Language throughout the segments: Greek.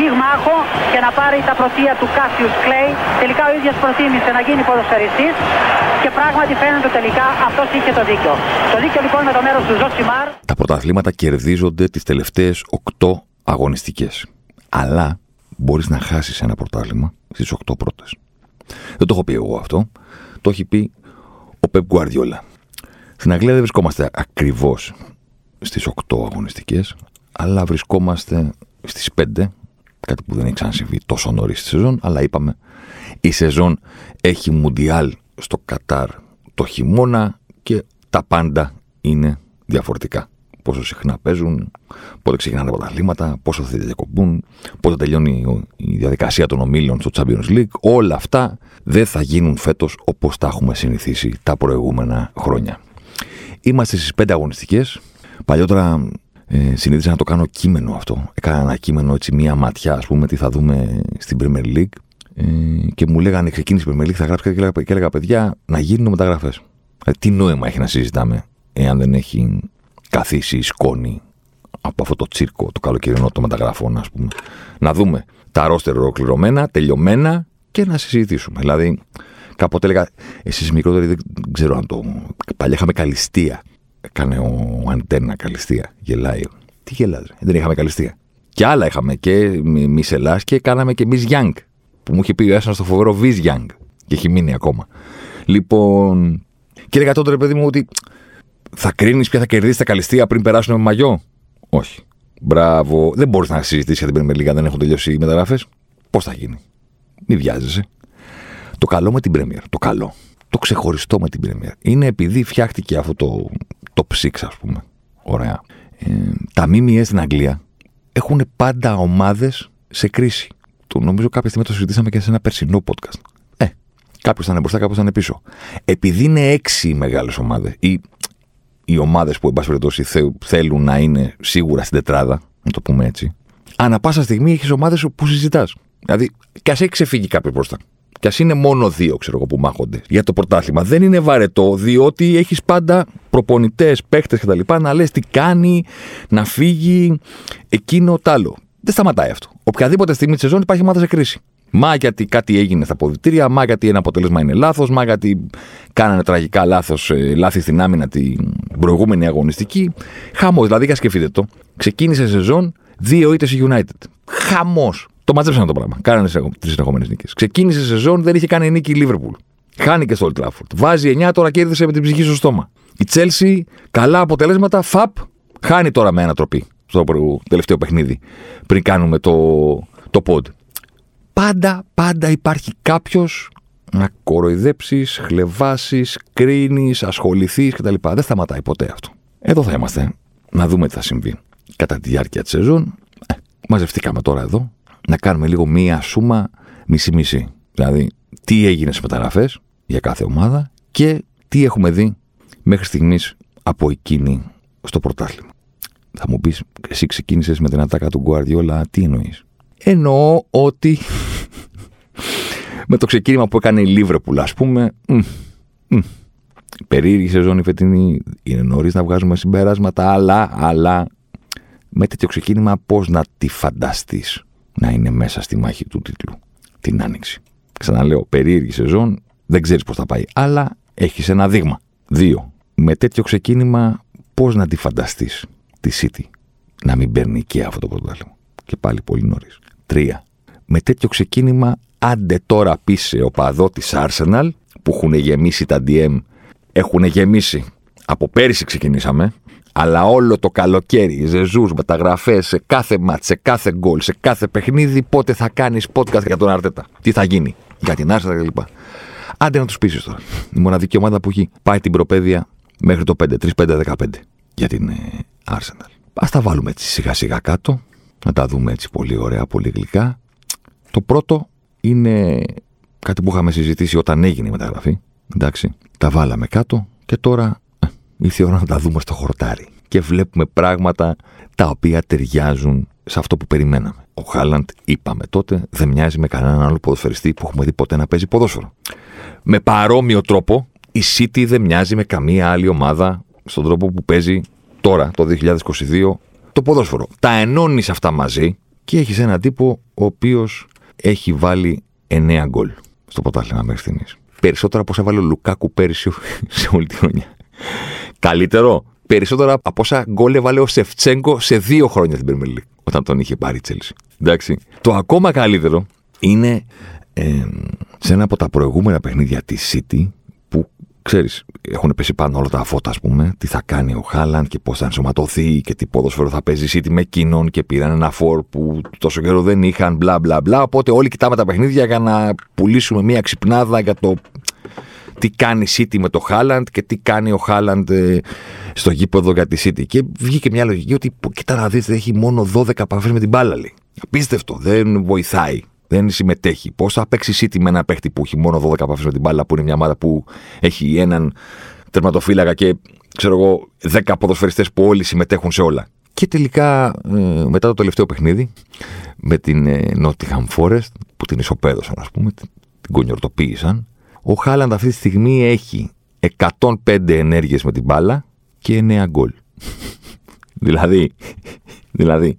πυγμάχο και να πάρει τα πρωτεία του Κάσιους Κλέη. Τελικά ο ίδιος προτίμησε να γίνει ποδοσφαιριστής και πράγματι φαίνεται τελικά αυτός είχε το δίκιο. Το δίκιο λοιπόν με το μέρος του Ζωσιμάρ. Τα πρωταθλήματα κερδίζονται τις τελευταίες 8 αγωνιστικές. Αλλά μπορείς να χάσεις ένα πρωτάθλημα στις 8 πρώτες. Δεν το έχω πει εγώ αυτό. Το έχει πει ο Πεπ Γκουαρδιόλα. Στην Αγγλία δεν βρισκόμαστε ακριβώς στις 8 αγωνιστικές, αλλά βρισκόμαστε στις 5 κάτι που δεν έχει ξανασυμβεί τόσο νωρίς στη σεζόν, αλλά είπαμε η σεζόν έχει μουντιάλ στο Κατάρ το χειμώνα και τα πάντα είναι διαφορετικά. Πόσο συχνά παίζουν, πότε ξεκινάνε τα πρωταθλήματα, πόσο θα διακοπούν, πότε τελειώνει η διαδικασία των ομίλων στο Champions League. Όλα αυτά δεν θα γίνουν φέτος όπως τα έχουμε συνηθίσει τα προηγούμενα χρόνια. Είμαστε στις πέντε αγωνιστικές. Παλιότερα ε, συνήθισα να το κάνω κείμενο αυτό. Έκανα ένα κείμενο έτσι μία ματιά, ας πούμε, τι θα δούμε στην Premier League. Ε, και μου λέγανε, ξεκίνησε η Premier League, θα γράψει και έλεγα, και έλεγα παιδιά, να γίνουν μεταγραφές. Ε, τι νόημα έχει να συζητάμε, εάν δεν έχει καθίσει η σκόνη από αυτό το τσίρκο, το καλοκαιρινό των μεταγραφών, ας πούμε. Να δούμε τα ρόστερ ολοκληρωμένα, τελειωμένα και να συζητήσουμε. Δηλαδή, κάποτε έλεγα, εσείς μικρότεροι δεν ξέρω αν το. Παλιά είχαμε καλυστία. Έκανε ο Αντένα καλυστία. Γελάει. Τι γελάζει, δεν είχαμε καλυστία. Και άλλα είχαμε και μη Ελλά και κάναμε και Miss Young. Που μου είχε πει ο Έσονα στο φοβερό Viz Young. Και έχει μείνει ακόμα. Λοιπόν. Και έλεγα τότε, ρε παιδί μου, ότι θα κρίνεις ποια θα κερδίσει τα καλυστία πριν περάσουν με μαγιό; Όχι. Μπράβο. Δεν μπορείς να συζητήσεις για την Premier League αν δεν έχουν τελειώσει οι μεταγραφές; Πώς θα γίνει; Μην βιάζεσαι. Το καλό με την Premier. Το καλό. Το ξεχωριστό με την Premier. Είναι επειδή φτιάχτηκε αυτό το, το ψήξ, ας πούμε. Ωραία. Ε, τα ΜΜΕ στην Αγγλία έχουν πάντα ομάδες σε κρίση. Το νομίζω κάποια στιγμή το συζητήσαμε και σε ένα περσινό podcast. Ε, κάποιος θα είναι μπροστά, κάποιος θα είναι πίσω. Επειδή είναι έξι οι μεγάλες ομάδες, ή οι ομάδες που, εν πάση περιπτώσει, θέλουν να είναι σίγουρα στην τετράδα, να το πούμε έτσι, ανά πάσα στιγμή έχεις ομάδες που συζητάς. Δηλαδή, και ας έχει ξεφύγει κάποιος μπροστά. Και ας είναι μόνο δύο, ξέρω εγώ, που μάχονται για το πρωτάθλημα. Δεν είναι βαρετό, διότι έχεις πάντα προπονητές, παίχτες κτλ. Να λες τι κάνει, να φύγει, εκείνο τ' άλλο. Δεν σταματάει αυτό. Οποιαδήποτε στιγμή της σεζόν υπάρχει ομάδα σε κρίση. Μα γιατί κάτι έγινε στα ποδητήρια, μα γιατί ένα αποτέλεσμα είναι λάθος, μα γιατί κάνανε τραγικά λάθος, ε, λάθη στην άμυνα την προηγούμενη αγωνιστική. Χαμός, δηλαδή, για σκεφτείτε το. Ξεκίνησε σεζόν δύο ήττες United. Χαμός. Το μαζέψαν το πράγμα. Κάνανε τρει συνεχόμενες νίκες. Ξεκίνησε σεζόν, δεν είχε κάνει νίκη η Λίβερπουλ. Χάνηκε στο Old Trafford. Βάζει 9, τώρα κέρδισε με την ψυχή στο στόμα. Η Chelsea, καλά αποτελέσματα, φαπ, χάνει τώρα με ένα τροπή στο τελευταίο παιχνίδι πριν κάνουμε το, το pod. Πάντα, πάντα υπάρχει κάποιος να κοροϊδέψεις, χλεβάσεις, κρίνεις, ασχοληθείς κτλ. Δεν σταματάει ποτέ αυτό. Εδώ θα είμαστε να δούμε τι θα συμβεί κατά τη διάρκεια της σεζόν. Ε, μαζευτήκαμε τώρα εδώ να κάνουμε λίγο μία σούμα μισή-μισή. Δηλαδή, τι έγινε στις μεταγραφές για κάθε ομάδα και τι έχουμε δει μέχρι στιγμής από εκείνη στο πρωτάθλημα. Θα μου πεις, εσύ ξεκίνησες με την ατάκα του Γκουαρδιόλα, τι εννοείς; Εννοώ ότι με το ξεκίνημα που έκανε η Λίβρεπουλ, ας πούμε. Μ, μ, περίεργη σεζόν η φετινή. Είναι νωρίς να βγάζουμε συμπεράσματα, αλλά, αλλά με τέτοιο ξεκίνημα πώς να τη φανταστείς; Να είναι μέσα στη μάχη του τίτλου την άνοιξη. Ξαναλέω, περίεργη σεζόν, δεν ξέρεις πώς θα πάει. Αλλά έχεις ένα δείγμα. Δύο. Με τέτοιο ξεκίνημα, πώς να τη φανταστείς τη City να μην παίρνει και αυτό το πρωτάθλημα. Και πάλι πολύ νωρίς. Τρία. Με τέτοιο ξεκίνημα, άντε τώρα πεις σε οπαδό τη Arsenal που έχουν γεμίσει τα DM, έχουν γεμίσει. Από πέρυσι ξεκινήσαμε, αλλά όλο το καλοκαίρι, ζεζού, μεταγραφέ σε κάθε μάτς, σε κάθε γκολ, σε κάθε παιχνίδι, πότε θα κάνεις podcast για τον Αρτέτα. Τι θα γίνει για την Άρσενα κλπ. Άντε να τους πείσεις τώρα. Η μοναδική ομάδα που έχει πάει την προπαίδεια μέχρι το 5, 3-5-15 για την ε, Arsenal. Α τα βάλουμε έτσι σιγά σιγά κάτω, να τα δούμε έτσι πολύ ωραία, πολύ γλυκά. Το πρώτο είναι κάτι που είχαμε συζητήσει όταν έγινε η μεταγραφή. Εντάξει, τα βάλαμε κάτω και τώρα ε, ήρθε η ώρα να τα δούμε στο χορτάρι. Και βλέπουμε πράγματα τα οποία ταιριάζουν σε αυτό που περιμέναμε. Ο Χάλαντ, είπαμε τότε, δεν μοιάζει με κανέναν άλλο ποδοσφαιριστή που έχουμε δει ποτέ να παίζει ποδόσφαιρο. Με παρόμοιο τρόπο, η City δεν μοιάζει με καμία άλλη ομάδα στον τρόπο που παίζει τώρα, το 2022, το ποδόσφαιρο. Τα ενώνεις αυτά μαζί και έχεις έναν τύπο ο οποίος έχει βάλει 9 γκολ στο ποτάθλημα μέχρι στιγμής. Περισσότερα από όσα βάλει ο Λουκάκου πέρυσι σε όλη τη χρονιά. Καλύτερο, περισσότερα από όσα γκολ έβαλε ο Σεφτσέγκο σε δύο χρόνια στην Premier League, όταν τον είχε πάρει η Chelsea. Εντάξει. Το ακόμα καλύτερο είναι ε, σε ένα από τα προηγούμενα παιχνίδια της City, που ξέρεις, έχουν πέσει πάνω όλα τα φώτα, ας πούμε, τι θα κάνει ο Χάλαντ και πώς θα ενσωματωθεί και τι ποδόσφαιρο θα παίζει η City με εκείνον και πήραν ένα φόρ που τόσο καιρό δεν είχαν, μπλα μπλα μπλα. Οπότε όλοι κοιτάμε τα παιχνίδια για να πουλήσουμε μία ξυπνάδα για το τι κάνει η City με το Χάλαντ και τι κάνει ο Χάλαντ ε, στο γήπεδο για τη City. Και βγήκε μια λογική ότι, κοίτα να δείτε, έχει μόνο 12 επαφές με την μπάλα. Λέει. Απίστευτο, δεν βοηθάει. Δεν συμμετέχει. Πώς θα παίξει City με ένα παίχτη που έχει μόνο 12 επαφές με την μπάλα, που είναι μια ομάδα που έχει έναν τερματοφύλακα και ξέρω εγώ 10 ποδοσφαιριστές που όλοι συμμετέχουν σε όλα. Και τελικά, ε, μετά το τελευταίο παιχνίδι, με την ε, Nottingham Forest, που την ισοπαίδωσαν, ας πούμε, την κονιορτοποίησαν, ο Χάλαντ αυτή τη στιγμή έχει 105 ενέργειες με την μπάλα και 9 γκολ. δηλαδή, δηλαδή,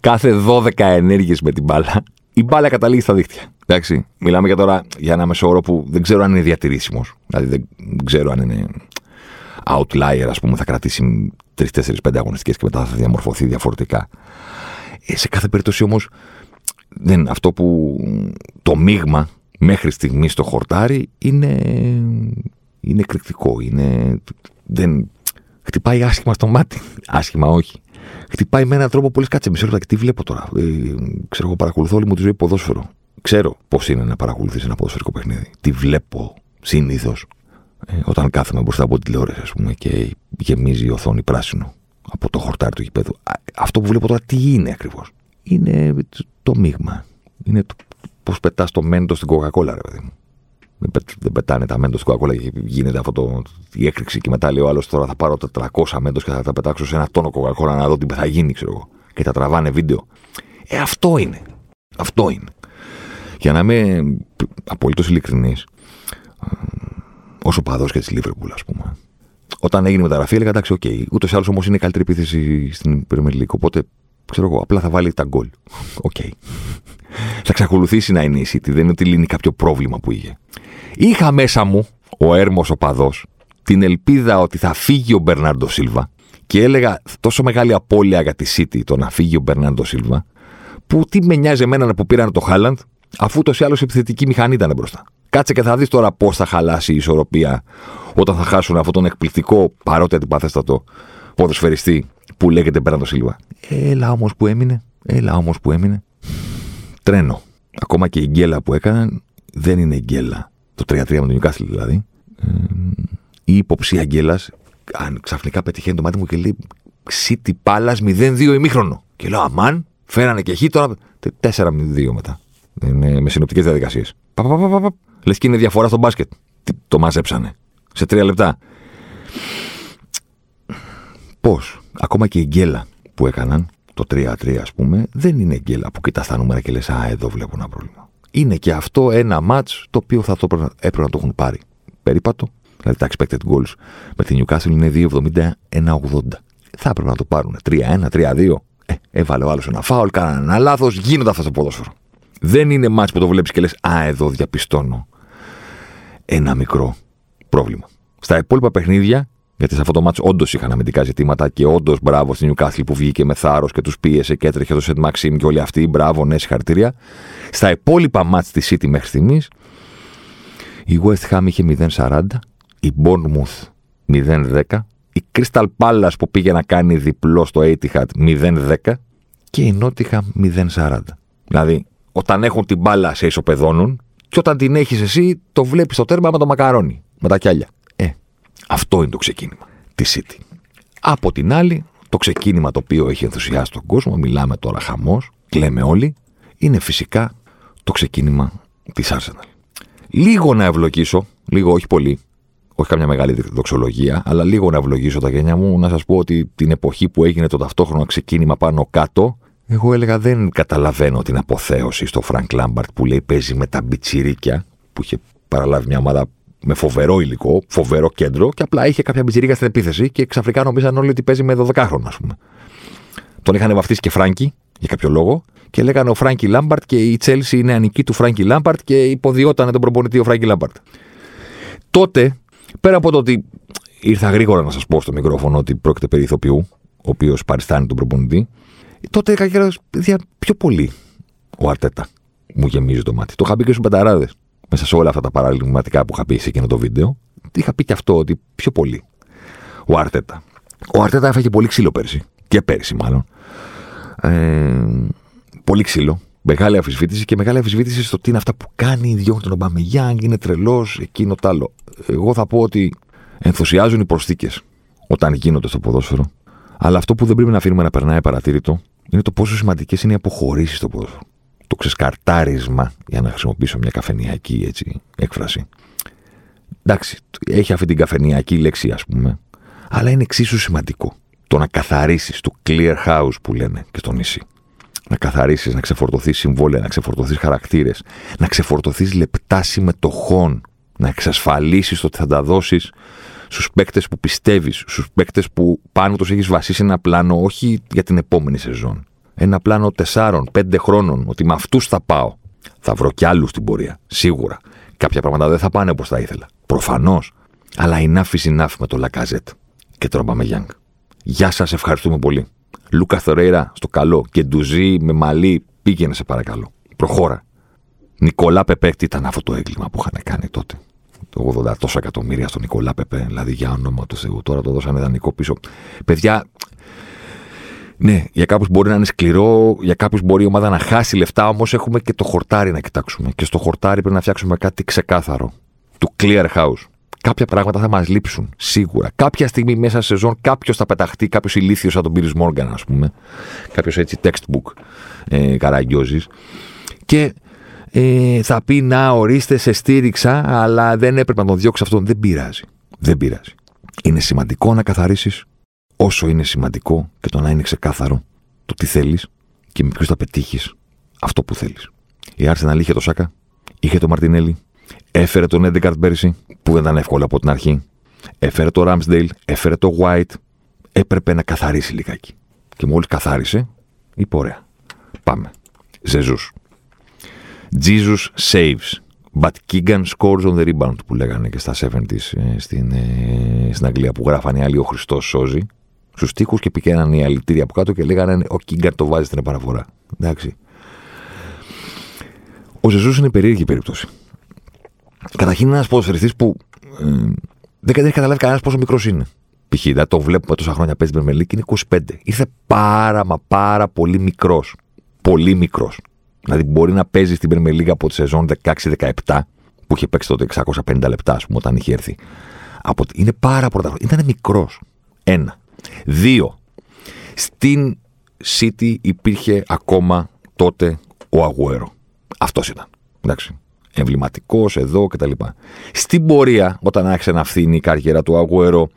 κάθε 12 ενέργειες με την μπάλα, η μπάλα καταλήγει στα δίχτυα. Εντάξει, μιλάμε για τώρα για ένα μεσόωρο που δεν ξέρω αν είναι διατηρήσιμος. Δηλαδή δεν ξέρω αν είναι outlier, ας πούμε, θα κρατήσει 3-4-5 αγωνιστικές και μετά θα διαμορφωθεί διαφορετικά. Ε, σε κάθε περίπτωση όμως, αυτό που το μείγμα μέχρι στιγμής στο χορτάρι είναι, είναι εκρηκτικό. Είναι, δεν, χτυπάει άσχημα στο μάτι. Άσχημα όχι. Χτυπάει με έναν τρόπο πολύ κάτσε μισό λεπτό και τι βλέπω τώρα; Ε, ξέρω, εγώ παρακολουθώ όλη μου τη ζωή ποδόσφαιρο. Ξέρω πώς είναι να παρακολουθείς ένα ποδοσφαιρικό παιχνίδι. Τι βλέπω συνήθως ε, όταν κάθομαι μπροστά από την τηλεόραση, ας πούμε, και γεμίζει η οθόνη πράσινο από το χορτάρι του γηπέδου. Αυτό που βλέπω τώρα τι είναι ακριβώς; Είναι το, το μείγμα. Είναι το πώς πετάς το μέντο στην κοκακόλα, ρε παιδί μου. Δεν πετάνε τα μέντο στην κοκακόλα και γίνεται αυτό το, η έκρηξη και μετά λέει ο άλλος τώρα θα πάρω 400 μέντος και θα τα πετάξω σε ένα τόνο κοκακόλα να δω τι θα γίνει, ξέρω εγώ. Και θα τραβάνε βίντεο. Ε, αυτό είναι. Αυτό είναι. Για να είμαι απολύτως ειλικρινής, ως οπαδός και της Λίβερπουλ, ας πούμε. Όταν έγινε η μεταγραφή, έλεγα εντάξει, ok. Okay. Ούτως ή άλλως όμως είναι η καλύτερη επίθεση στην Premier League. Οπότε, ξέρω εγώ, απλά θα βάλει τα γκολ. Οκ θα εξακολουθήσει να είναι η City. Δεν είναι ότι λύνει κάποιο πρόβλημα που είχε. Είχα μέσα μου, ο έρμος ο οπαδός, την ελπίδα ότι θα φύγει ο Μπερνάρντο Σίλβα και έλεγα τόσο μεγάλη απώλεια για τη City το να φύγει ο Μπερνάρντο Σίλβα, που τι με νοιάζει εμένα που πήραν τον Χάαλαντ, αφού τόσο άλλο επιθετική μηχανή ήταν μπροστά. Κάτσε και θα δεις τώρα πώς θα χαλάσει η ισορροπία όταν θα χάσουν αυτόν τον εκπληκτικό παρότι αντιπαθέστατο ποδοσφαιριστή που λέγεται Μπερνάρντο Σίλβα. Έλα όμως που έμεινε, έλα όμως που έμεινε τρένο. Ακόμα και η γκέλα που έκαναν δεν είναι γκέλα. Το 3-3 με τον Newcastle δηλαδή. Ε, η υποψία γκέλα, αν ξαφνικά πετυχαίνει το μάτι μου και λέει City Palace 0-2 ημίχρονο. Και λέω Αμάν, φέρανε και εκεί τώρα 4-2 μετά. Είναι με συνοπτικές διαδικασίες. Λες και είναι διαφορά στο μπάσκετ. Το μαζέψανε. Σε τρία λεπτά. Πώς, ακόμα και η γκέλα που έκαναν το 3-3 ας πούμε, δεν είναι γκέλα που κοιτά τα νούμερα και λες, Α, εδώ βλέπω ένα πρόβλημα. Είναι και αυτό ένα match το οποίο θα το έπρεπε να το έχουν πάρει. Περίπατο, δηλαδή τα expected goals με την Newcastle είναι 2,70-1,80. Θα έπρεπε να το πάρουν 3-1, 3-2. Ε, έβαλε ο άλλος ένα φάουλ, κάνανε ένα λάθος, γίνονται αυτά στο ποδόσφαιρο. Δεν είναι match που το βλέπεις και λες, Α, εδώ διαπιστώνω ένα μικρό πρόβλημα. Στα υπόλοιπα παιχνίδια γιατί σε αυτό το μάτσο όντως είχαν αμυντικά ζητήματα και όντως μπράβο στην Newcastle που βγήκε με θάρρος και τους πίεσε και έτρεχε το Σετ Μαξίμ και όλοι αυτοί. Μπράβο, ναι, συγχαρητήρια. Στα υπόλοιπα μάτς της City μέχρι στιγμής, η West Ham είχε 0-40, η Bournemouth 0-10, η Crystal Palace που πήγε να κάνει διπλό στο Etihad 0-10 και η Nottingham 0-40. Δηλαδή, όταν έχουν την μπάλα σε ισοπεδώνουν και όταν την έχεις εσύ, το βλέπεις στο τέρμα με το μακαρόνι, με τα κιάλια. Αυτό είναι το ξεκίνημα της City. Από την άλλη, το ξεκίνημα το οποίο έχει ενθουσιάσει τον κόσμο, μιλάμε τώρα χαμός, λέμε όλοι, είναι φυσικά το ξεκίνημα της Arsenal. Λίγο να ευλογήσω λίγο, όχι πολύ, όχι καμιά μεγάλη δοξολογία, αλλά λίγο να ευλογήσω τα γένια μου, να σας πω ότι την εποχή που έγινε το ταυτόχρονο ξεκίνημα πάνω κάτω, εγώ έλεγα δεν καταλαβαίνω την αποθέωση στο Φρανκ Λάμπαρντ που λέει παίζει με τα μπιτσιρίκια, που είχε παραλάβει μια ομάδα με φοβερό υλικό, φοβερό κέντρο και απλά είχε κάποια μπιτσιρίκια στην επίθεση και ξαφνικά νομίζαν όλοι ότι παίζει με 12 χρόνια, ας πούμε. Τον είχαν βαφτίσει και Φράνκι για κάποιο λόγο και λέγανε ο Φράνκι Λάμπαρντ και η Τσέλση η νεανική του Φράνκι Λάμπαρντ και υποδυόταν τον προπονητή ο Φράνκι Λάμπαρντ. Τότε, πέρα από το ότι ήρθα γρήγορα να σας πω στο μικρόφωνο ότι πρόκειται περί ηθοποιού, ο οποίος παριστάνει τον προπονητή, τότε έκανα καιρό πιο πολύ ο Αρτέτα μου γεμίζει το μάτι. Το είχα πει και στους πενταράδες. Μέσα σε όλα αυτά τα παραλυμματικά που είχα πει σε εκείνο το βίντεο, είχα πει και αυτό ότι πιο πολύ. Ο Αρτέτα. Ο Αρτέτα έφαγε πολύ ξύλο πέρσι. Και πέρσι μάλλον. Ε, πολύ ξύλο. Μεγάλη αμφισβήτηση και μεγάλη αμφισβήτηση στο τι είναι αυτά που κάνει, διώχνει τον Ομπάμε Γιάνγκ, είναι τρελός, εκείνο τ' άλλο. Εγώ θα πω ότι ενθουσιάζουν οι προσθήκες όταν γίνονται στο ποδόσφαιρο. Αλλά αυτό που δεν πρέπει να αφήνουμε να περνάει παρατήρητο είναι το πόσο σημαντικές είναι οι αποχωρήσεις στο ποδόσφαιρο. Το ξεσκαρτάρισμα, για να χρησιμοποιήσω μια καφενιακή έτσι, έκφραση. Εντάξει, έχει αυτή την καφενιακή λέξη, ας πούμε, αλλά είναι εξίσου σημαντικό το να καθαρίσεις το clear house που λένε και στο νησί. Να καθαρίσεις, να ξεφορτωθείς συμβόλαια, να ξεφορτωθείς χαρακτήρες, να ξεφορτωθείς λεπτά συμμετοχών, να εξασφαλίσεις ότι θα τα δώσεις στους παίκτες που πιστεύεις, στους παίκτες που πάνω τους έχεις βασίσει ένα πλάνο όχι για την επόμενη σεζόν. Ένα πλάνο τεσσάρων, πέντε χρόνων, ότι με αυτούς θα πάω. Θα βρω κι άλλους στην πορεία. Σίγουρα. Κάποια πράγματα δεν θα πάνε όπως θα ήθελα. Προφανώς. Αλλά enough is enough με το Λακαζέτ και τον Γιάνγκ. Γεια σας, ευχαριστούμε πολύ. Λούκα Θορέιρα στο καλό και ντουζί με μαλλί πήγαινε σε παρακαλώ. Προχώρα. Νικολά Πεπέ, τι ήταν αυτό το έγκλημα που είχαν κάνει τότε. Το 80 τόσα εκατομμύρια στον Νικολά Πεπέ, δηλαδή για όνομα του Θεού. Τώρα το δώσανε δανεικό πίσω. Παιδιά, ναι, για κάποιους μπορεί να είναι σκληρό, για κάποιους μπορεί η ομάδα να χάσει λεφτά, όμως έχουμε και το χορτάρι να κοιτάξουμε. Και στο χορτάρι πρέπει να φτιάξουμε κάτι ξεκάθαρο. Του clear house. Κάποια πράγματα θα μας λείψουν, σίγουρα. Κάποια στιγμή μέσα σε σεζόν κάποιος θα πεταχτεί, κάποιος ηλίθιος σαν τον Πύρι Μόργαν, ας πούμε. Κάποιος έτσι textbook ε, καραγκιόζης. Και ε, θα πει να ορίστε, σε στήριξα, αλλά δεν έπρεπε να τον διώξει αυτόν. Δεν πειράζει. Δεν πειράζει. Είναι σημαντικό να καθαρίσεις όσο είναι σημαντικό και το να είναι ξεκάθαρο το τι θέλεις και με ποιους θα πετύχεις αυτό που θέλεις. Η Arsenal είχε το Σάκα, είχε το Μαρτινέλη, έφερε τον Έντεγκαρτ πέρυσι, που δεν ήταν εύκολο από την αρχή. Έφερε το Ράμσντέιλ, έφερε το White. Έπρεπε να καθαρίσει λιγάκι. Και μόλις καθάρισε, είπε ωραία. Πάμε. Ζεζούς. Jesus saves. But Keegan scores on the rebound που λέγανε και στα 70s ε, στην, ε, στην Αγγλία που γράφανε οι άλλοι ο Χριστός σώζει στους τοίχου και πηγαίναν οι αλητήρια από κάτω και λέγανε Ο Κίγκαρ το βάζει στην επαναφορά. Εντάξει. Ο Ζεζούς είναι περίεργη περίπτωση. Καταρχήν είναι ένας ποδοσφαιριστής που ε, δεν έχει καταλάβει κανένας πόσο μικρός είναι. Π.χ. Δηλαδή το βλέπουμε τόσα χρόνια παίζει με Μελίκ είναι 25. Ήρθε πάρα μα πάρα πολύ μικρός. Πολύ μικρός. Δηλαδή μπορεί να παίζει στην Premier League από τη σεζόν 16-17 που είχε παίξει τότε 650 λεπτά, ας πούμε, όταν είχε έρθει. Από... Είναι πάρα πολλά. Ήταν μικρός. Ένα. Δύο, στην City υπήρχε ακόμα τότε ο Αγουέρο. Αυτός ήταν. Εντάξει. Εμβληματικός εδώ κτλ. Στην πορεία, όταν άρχισε να φθήνει η καριέρα του Αγουέρο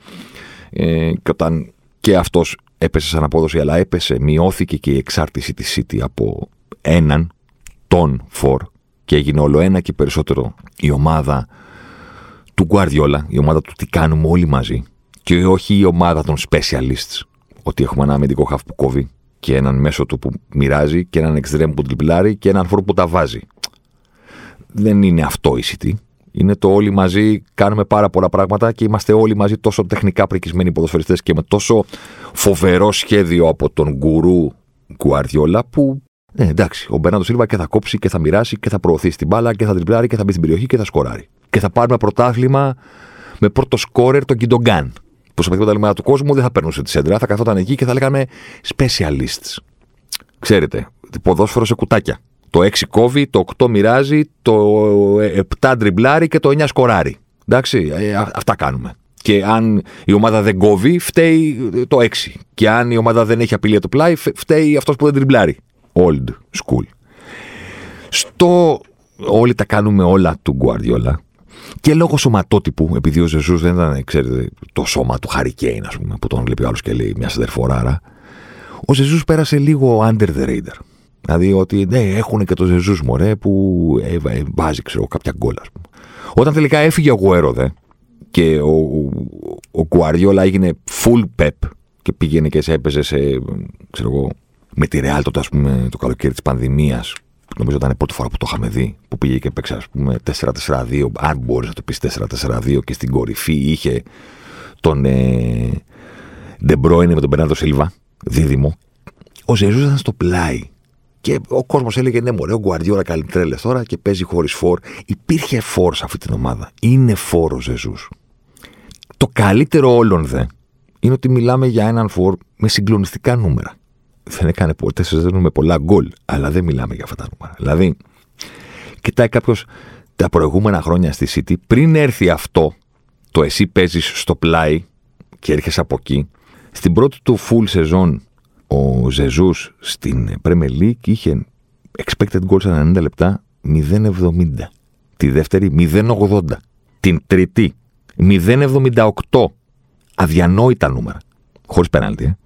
ε, και όταν και αυτός έπεσε σαν απόδοση, αλλά έπεσε, μειώθηκε και η εξάρτηση της City από έναν, τον Φορ, και έγινε όλο ένα και περισσότερο η ομάδα του Guardiola, η ομάδα του τι κάνουμε όλοι μαζί και όχι η ομάδα των specialists. Ότι έχουμε ένα αμυντικό χαφ που κόβει και έναν μέσο του που μοιράζει και έναν εξτρέμ που τριπλάρει και έναν φόρ που τα βάζει. Δεν είναι αυτό η City. Είναι το όλοι μαζί κάνουμε πάρα πολλά πράγματα και είμαστε όλοι μαζί τόσο τεχνικά πρικισμένοι ποδοσφαιριστές και με τόσο φοβερό σχέδιο από τον γκουρού Γκουαρδιόλα που ναι, εντάξει, ο Μπέρναντο Σίλβα και θα κόψει και θα μοιράσει και θα προωθήσει την μπάλα και θα τριπλάρει και θα μπει στην περιοχή και θα σκοράρει. Και θα πάρουμε πρωτάθλημα με πρώτο σκόρερ τον Κιντογκάν που στα παιχνίδια του κόσμου δεν θα περνούσε τη σέντρα, θα καθόταν εκεί και θα λέγαμε specialists. Ξέρετε, ποδόσφαιρο σε κουτάκια. Το 6 κόβει, το 8 μοιράζει, το 7 τριμπλάρει και το 9 σκοράρει. Εντάξει, ε, αυτά κάνουμε. Και αν η ομάδα δεν κόβει, φταίει το 6. Και αν η ομάδα δεν έχει απειλή το πλάι, φταίει αυτός που δεν τριμπλάρει. Old school. Στο όλοι τα κάνουμε όλα του Guardiola Και λόγω σωματότυπου, επειδή ο Ζεζούς δεν ήταν, ξέρετε, το σώμα του Χαρικέιν, ας πούμε, που τον βλέπει ο άλλος και λέει μια σεντερφοράρα, ο Ζεζούς πέρασε λίγο under the radar. Δηλαδή ότι ναι, έχουν και το Ζεζούς μωρέ που ε, ε, βάζει, ξέρω, κάποια γκολ, ας πούμε. Όταν τελικά έφυγε ο Γουέρο, δε, και ο, ο, Γκουαριόλα έγινε full pep και πήγαινε και σε έπαιζε σε, ξέρω εγώ, με τη Real τότε, ας πούμε, το καλοκαίρι της πανδημίας. Νομίζω ήταν η πρώτη φορά που το είχαμε δει. Που πήγε και παίξε, ας πούμε, 4-4-2. Αν μπορείς να το πεις 4-4-2 και στην κορυφή είχε τον ε, De Bruyne με τον Μπερνάρδο Σίλβα, δίδυμο. Ο Ζεζούς ήταν στο πλάι. Και ο κόσμος έλεγε: Ναι, μωρέ, ο Γκουαρδιόλα κάνει τρέλες τώρα και παίζει χωρίς φόρ. Υπήρχε φόρ σε αυτή την ομάδα. Είναι φόρ ο Ζεζούς. Το καλύτερο όλων δε είναι ότι μιλάμε για έναν φόρ με συγκλονιστικά νούμερα. Δεν έκανε ποτέ σε με πολλά γκολ, αλλά δεν μιλάμε για αυτά τα νούμερα. Δηλαδή, κοιτάει κάποιος τα προηγούμενα χρόνια στη City, πριν έρθει αυτό, το εσύ παίζεις στο πλάι και έρχεσαι από εκεί, στην πρώτη του full σεζόν ο Ζεζούς στην Premier League είχε expected goals 90 λεπτά 0,70. Τη δεύτερη 0,80. Την τρίτη 0,78. Αδιανόητα νούμερα. Χωρίς πέναλτι. Ε.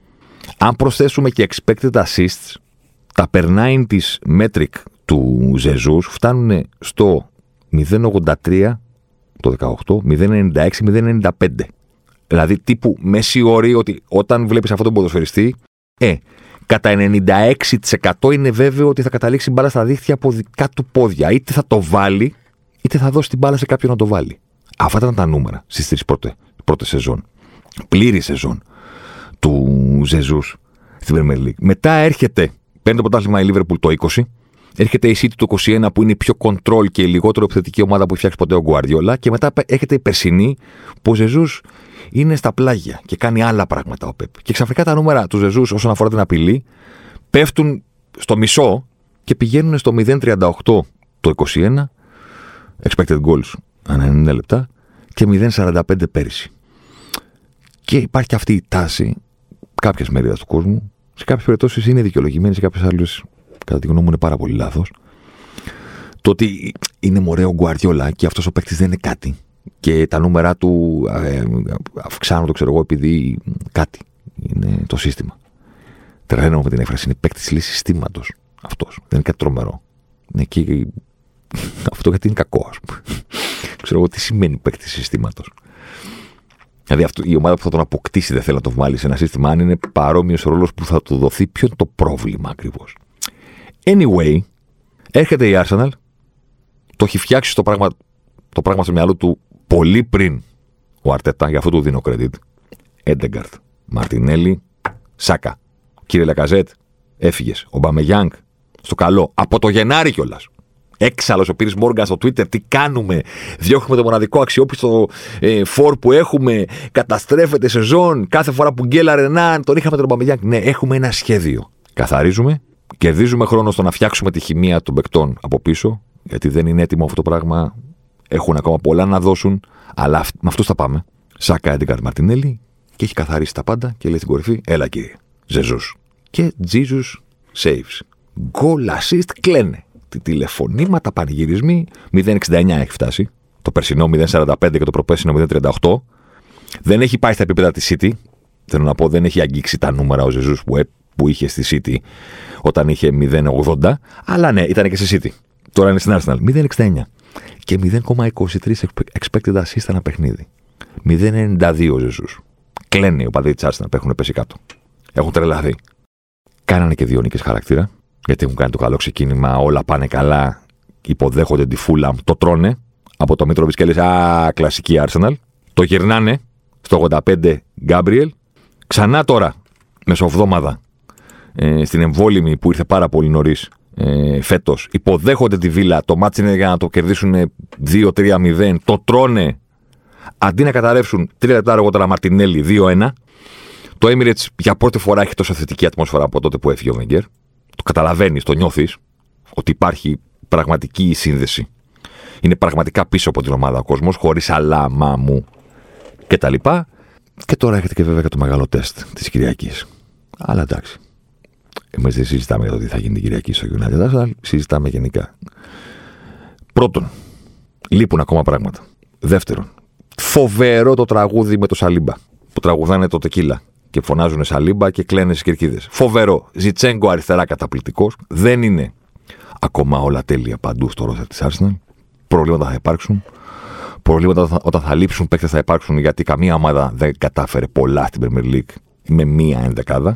Αν προσθέσουμε και expected assists, τα περνάει της metric του Ζεζού φτάνουν στο 0,83 το 18, 0,96, 0,95. Δηλαδή τύπου μέση όρη ότι όταν βλέπεις αυτόν τον ποδοσφαιριστή, ε, κατά 96% είναι βέβαιο ότι θα καταλήξει μπάλα στα δίχτυα από δικά του πόδια. Είτε θα το βάλει, είτε θα δώσει την μπάλα σε κάποιον να το βάλει. Αυτά ήταν τα νούμερα στις τρεις πρώτες σεζόν. Πλήρη σεζόν του Ζεζούς στην Premier League. Μετά έρχεται, παίρνει το πρωτάθλημα η Liverpool το 20, έρχεται η City το 21 που είναι η πιο control και η λιγότερο επιθετική ομάδα που έχει φτιάξει ποτέ ο Guardiola και μετά έρχεται η περσινή που ο Ζεζούς είναι στα πλάγια και κάνει άλλα πράγματα ο Πεπ. Και ξαφνικά τα νούμερα του Ζεζούς όσον αφορά την απειλή πέφτουν στο μισό και πηγαίνουν στο 0,38 το 21 expected goals ανά 90 λεπτά και 0,45 πέρυσι. Και υπάρχει και αυτή η τάση κάποιες μερίδες του κόσμου. Σε κάποιες περιπτώσεις είναι δικαιολογημένη, σε κάποιες άλλες, κατά τη γνώμη μου, είναι πάρα πολύ λάθος. Το ότι είναι μωρέο Γκουαρτιόλα και αυτός ο παίκτης δεν είναι κάτι και τα νούμερα του ε, αυξάνονται, ξέρω εγώ, επειδή κάτι είναι το σύστημα. Τρελαίνω με την έκφραση. Είναι παίκτης λύσης συστήματος αυτός. Δεν είναι κάτι τρομερό. Είναι εκεί. Αυτό γιατί είναι κακό, ας πούμε. ξέρω εγώ τι σημαίνει παίκτης συστήματος. Δηλαδή αυτό, η ομάδα που θα τον αποκτήσει δεν θέλει να το βάλει σε ένα σύστημα, αν είναι παρόμοιος ο ρόλος που θα του δοθεί, ποιο είναι το πρόβλημα ακριβώς. Anyway, έρχεται η Arsenal, το έχει φτιάξει το πράγμα, το πράγμα στο μυαλό του πολύ πριν ο Αρτετά, για αυτό του δίνω credit. Έντεγκαρτ, Μαρτινέλη, Σάκα. Κύριε Λακαζέτ, έφυγες. Ο Μπαμεγιάνγκ, στο καλό. Από το Γενάρη κιόλας. Έξαλλος ο Πύρι Μόργαν στο Twitter. Τι κάνουμε; Διώχνουμε το μοναδικό αξιόπιστο ε, φόρ που έχουμε. Καταστρέφεται σε ζών. Κάθε φορά που γκέλαρε να τον είχαμε τον Μπαμεγιάνγκ. Ναι, έχουμε ένα σχέδιο. Καθαρίζουμε. Κερδίζουμε χρόνο στο να φτιάξουμε τη χημεία των παικτών από πίσω. Γιατί δεν είναι έτοιμο αυτό το πράγμα έχουν ακόμα πολλά να δώσουν, αλλά με αυτούς θα πάμε. Σάκα Έντεγκαρτ Μαρτινέλη και έχει καθαρίσει τα πάντα και λέει στην κορυφή: Έλα κύριε, Ζεζούς. Και Τζίζου saves. Goal assist κλαίνε. Τι τηλεφωνήματα, πανηγυρισμοί. 0,69 έχει φτάσει. Το περσινό 0,45 και το προπέσινο 0,38. Δεν έχει πάει στα επίπεδα της City. Θέλω να πω, δεν έχει αγγίξει τα νούμερα ο Ζεζούς που, που είχε στη City όταν είχε 0,80. Αλλά ναι, ήταν και στη City. Τώρα είναι στην Arsenal. 0,69 και 0,23 expected assist ένα παιχνίδι. 0,92 ο Ζεσού. Κλαίνε οι οπαδοί της Arsenal που έχουν πέσει κάτω. Έχουν τρελαθεί. Κάνανε και δύο νίκες χαρακτήρα, γιατί έχουν κάνει το καλό ξεκίνημα, όλα πάνε καλά, υποδέχονται τη Φούλαμ, το τρώνε από το Μήτροβιτ και λε: Α, κλασική Arsenal. Το γυρνάνε στο 85 Γκάμπριελ. Ξανά τώρα, μεσοβδόμαδα, ε, στην εμβόλυμη που ήρθε πάρα πολύ νωρίς ε, φέτος. Υποδέχονται τη βίλα. Το μάτι είναι για να το κερδίσουν 2-3-0. Το τρώνε. Αντί να καταρρεύσουν 3 λεπτά αργότερα Μαρτινέλη 2-1. Το Emirates για πρώτη φορά έχει τόσο θετική ατμόσφαιρα από τότε που έφυγε ο Βενγκέρ. Το καταλαβαίνεις, το νιώθεις ότι υπάρχει πραγματική σύνδεση. Είναι πραγματικά πίσω από την ομάδα ο κόσμος, χωρίς αλά, μου κτλ. Και, και τώρα έχετε και βέβαια και το μεγάλο τεστ της Κυριακής. Αλλά εντάξει. Εμείς δεν συζητάμε για το τι θα γίνει την Κυριακή στο United αλλά συζητάμε γενικά. Πρώτον, λείπουν ακόμα πράγματα. Δεύτερον, φοβερό το τραγούδι με το Σαλίμπα. Που τραγουδάνε το τεκίλα και φωνάζουν Σαλίμπα και κλαίνε στις κερκίδες. Φοβερό. Ζιτσέγκο αριστερά καταπληκτικός. Δεν είναι ακόμα όλα τέλεια παντού στο ρόστερ της Arsenal. Προβλήματα θα υπάρξουν. Προβλήματα όταν θα λείψουν παίκτες θα υπάρξουν γιατί καμία ομάδα δεν κατάφερε πολλά στην Premier League με μία ενδεκάδα.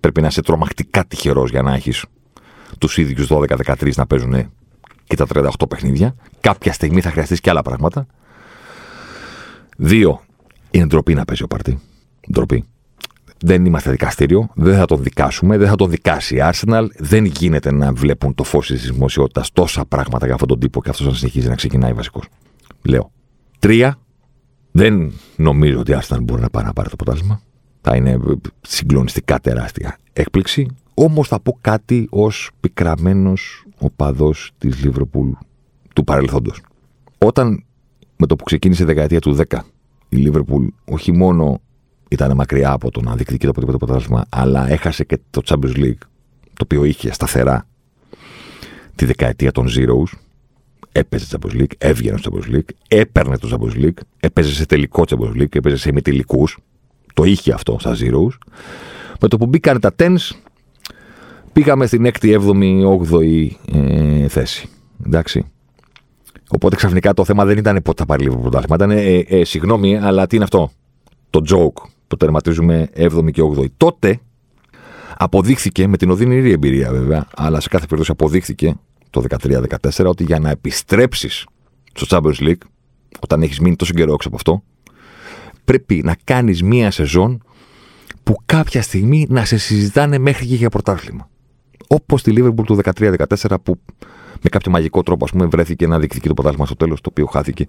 Πρέπει να είσαι τρομακτικά τυχερός για να έχεις τους ίδιους 12-13 να παίζουν και τα 38 παιχνίδια. Κάποια στιγμή θα χρειαστείς και άλλα πράγματα. Δύο, είναι ντροπή να παίζει ο παρτί. Ντροπή. Δεν είμαστε δικαστήριο, δεν θα τον δικάσουμε, δεν θα τον δικάσει η Arsenal. Δεν γίνεται να βλέπουν το φως της δημοσιότητας τόσα πράγματα για αυτόν τον τύπο και αυτός να συνεχίζει να ξεκινάει βασικός. Λέω. Τρία, δεν νομίζω ότι η Arsenal μπορεί να πάει να πάρει το ποτάσμα. Θα είναι συγκλονιστικά τεράστια έκπληξη. Όμως θα πω κάτι ως πικραμένος οπαδός της Λίβροπουλ του παρελθόντος. Όταν με το που ξεκίνησε η δεκαετία του 10 η Λίβερπουλ όχι μόνο ήταν μακριά από το να διεκδικεί το οποιοδήποτε αποτέλεσμα, αλλά έχασε και το Champions League, το οποίο είχε σταθερά τη δεκαετία των Zeros. Έπαιζε Champions League, έβγαινε στο Champions League, έπαιρνε το Champions League, έπαιζε σε τελικό Champions League, έπαιζε σε ημιτελικούς. Το είχε αυτό στα Zeros. Με το που μπήκαν τα Tens, πήγαμε στην 6η, 7η, 8η ε, θέση. Εντάξει. Οπότε ξαφνικά το θέμα δεν ήταν πότε θα πάρει λίγο πρωτάθλημα. Ήταν, ε, ε, συγγνώμη, αλλά τι είναι αυτό; Το joke που τερματίζουμε 7η και 8η. Τότε αποδείχθηκε, με την οδυνηρή εμπειρία βέβαια, αλλά σε κάθε περίπτωση αποδείχθηκε το 13-14 ότι για να επιστρέψεις στο Champions League, όταν έχεις μείνει τόσο καιρό έξω από αυτό, πρέπει να κάνεις μία σεζόν που κάποια στιγμή να σε συζητάνε μέχρι και για πρωτάθλημα. Όπως τη Liverpool του 13-14 που με κάποιο μαγικό τρόπο ας πούμε, βρέθηκε να διεκδικεί το πρωτάθλημα στο τέλος, το οποίο χάθηκε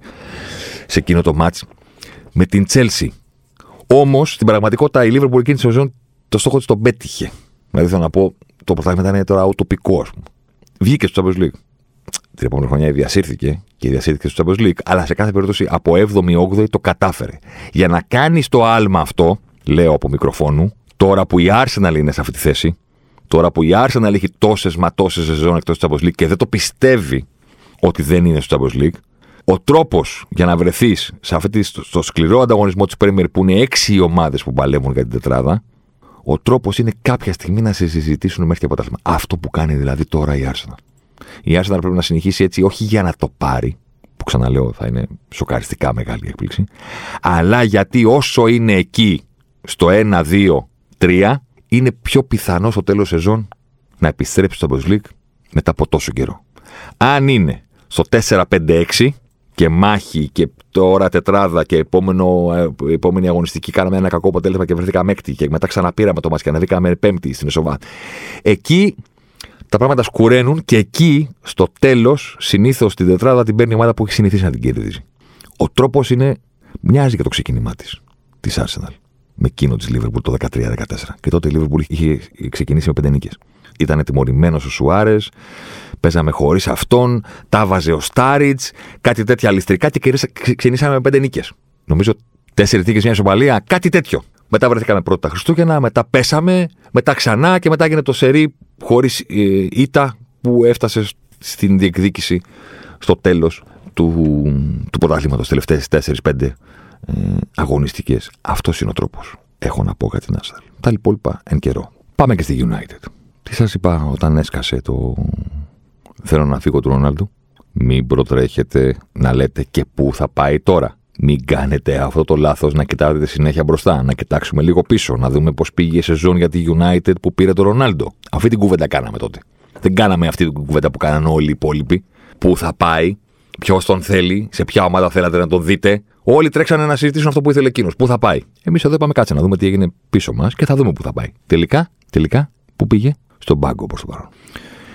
σε εκείνο το μάτ με την Chelsea. Όμως στην πραγματικότητα η Liverpool εκείνη τη σεζόν το στόχο της τον πέτυχε. Δηλαδή θέλω να πω, το πρωτάθλημα ήταν τώρα ουτοπικό, ας πούμε. Βγήκε στο Champions League. Την επόμενη χρονιά διασύρθηκε και διασύρθηκε στο Champions League, αλλά σε κάθε περίπτωση από 7η-8η το κατάφερε. Για να κάνεις το άλμα αυτό, λέω από μικροφόνου, τώρα που η Arsenal είναι σε αυτή τη θέση, Τώρα που η Arsenal έχει τόσες μα τόσες σεζόν εκτός του Champions League και δεν το πιστεύει ότι δεν είναι στο Champions League, ο τρόπος για να βρεθείς σε αυτή, στο σκληρό ανταγωνισμό της Premier που είναι έξι ομάδες που παλεύουν για την τετράδα, ο τρόπος είναι κάποια στιγμή να σε συζητήσουν μέχρι και αποτέλεσμα. Αυτό που κάνει δηλαδή τώρα η Arsenal. Η Arsenal πρέπει να συνεχίσει έτσι όχι για να το πάρει, που ξαναλέω θα είναι σοκαριστικά μεγάλη έκπληξη, αλλά γιατί όσο είναι εκεί στο 1, 2, 3, είναι πιο πιθανό στο τέλος σεζόν να επιστρέψει στο Champions League μετά από τόσο καιρό. Αν είναι στο 4-5-6 και μάχη και τώρα τετράδα και επόμενο, ε, επόμενη αγωνιστική κάναμε ένα κακό αποτέλεσμα και βρεθήκαμε έκτη και μετά ξαναπήραμε το μάτς και ανεβήκαμε πέμπτη στην Εσοβά. Εκεί τα πράγματα σκουραίνουν και εκεί στο τέλος συνήθως την τετράδα την παίρνει η ομάδα που έχει συνηθίσει να την κερδίζει. Ο τρόπος είναι, μοιάζει και το ξεκίνημά της, της Arsenal με εκείνο της Λίβερπουλ το 13-14. Και τότε η Λίβερπουλ είχε ξεκινήσει με πέντε νίκες. Ήταν τιμωρημένο ο Σουάρες, παίζαμε χωρίς αυτόν, τα βάζε ο Στάριτς, κάτι τέτοια ληστρικά και ξεκινήσαμε με πέντε νίκες. Νομίζω τέσσερις νίκες, μια ισοπαλία, κάτι τέτοιο. Μετά βρεθήκαμε πρώτα Χριστούγεννα, μετά πέσαμε, μετά ξανά και μετά έγινε το σερί χωρίς ε, ήττα που έφτασε στην διεκδίκηση στο τέλος του, του πρωτάθληματο, τελευταίες 4-5 ε, αγωνιστικές. Αυτός είναι ο τρόπος. Έχω να πω για την Arsenal. Τα υπόλοιπα εν καιρό. Πάμε και στη United. Τι σας είπα όταν έσκασε το. Θέλω να φύγω του Ρονάλντου. Μην προτρέχετε να λέτε και πού θα πάει τώρα. Μην κάνετε αυτό το λάθος να κοιτάτε συνέχεια μπροστά. Να κοιτάξουμε λίγο πίσω. Να δούμε πώς πήγε η σεζόν για τη United που πήρε το Ρονάλντο. Αυτή την κουβέντα κάναμε τότε. Δεν κάναμε αυτή την κουβέντα που κάνανε όλοι οι υπόλοιποι. Πού θα πάει, ποιος τον θέλει, σε ποια ομάδα θέλατε να τον δείτε. Όλοι τρέξανε να συζητήσουν αυτό που ήθελε εκείνος. Πού θα πάει. Εμείς εδώ είπαμε κάτσε να δούμε τι έγινε πίσω μας και θα δούμε πού θα πάει. Τελικά, τελικά, πού πήγε; Στον πάγκο προς το παρόν.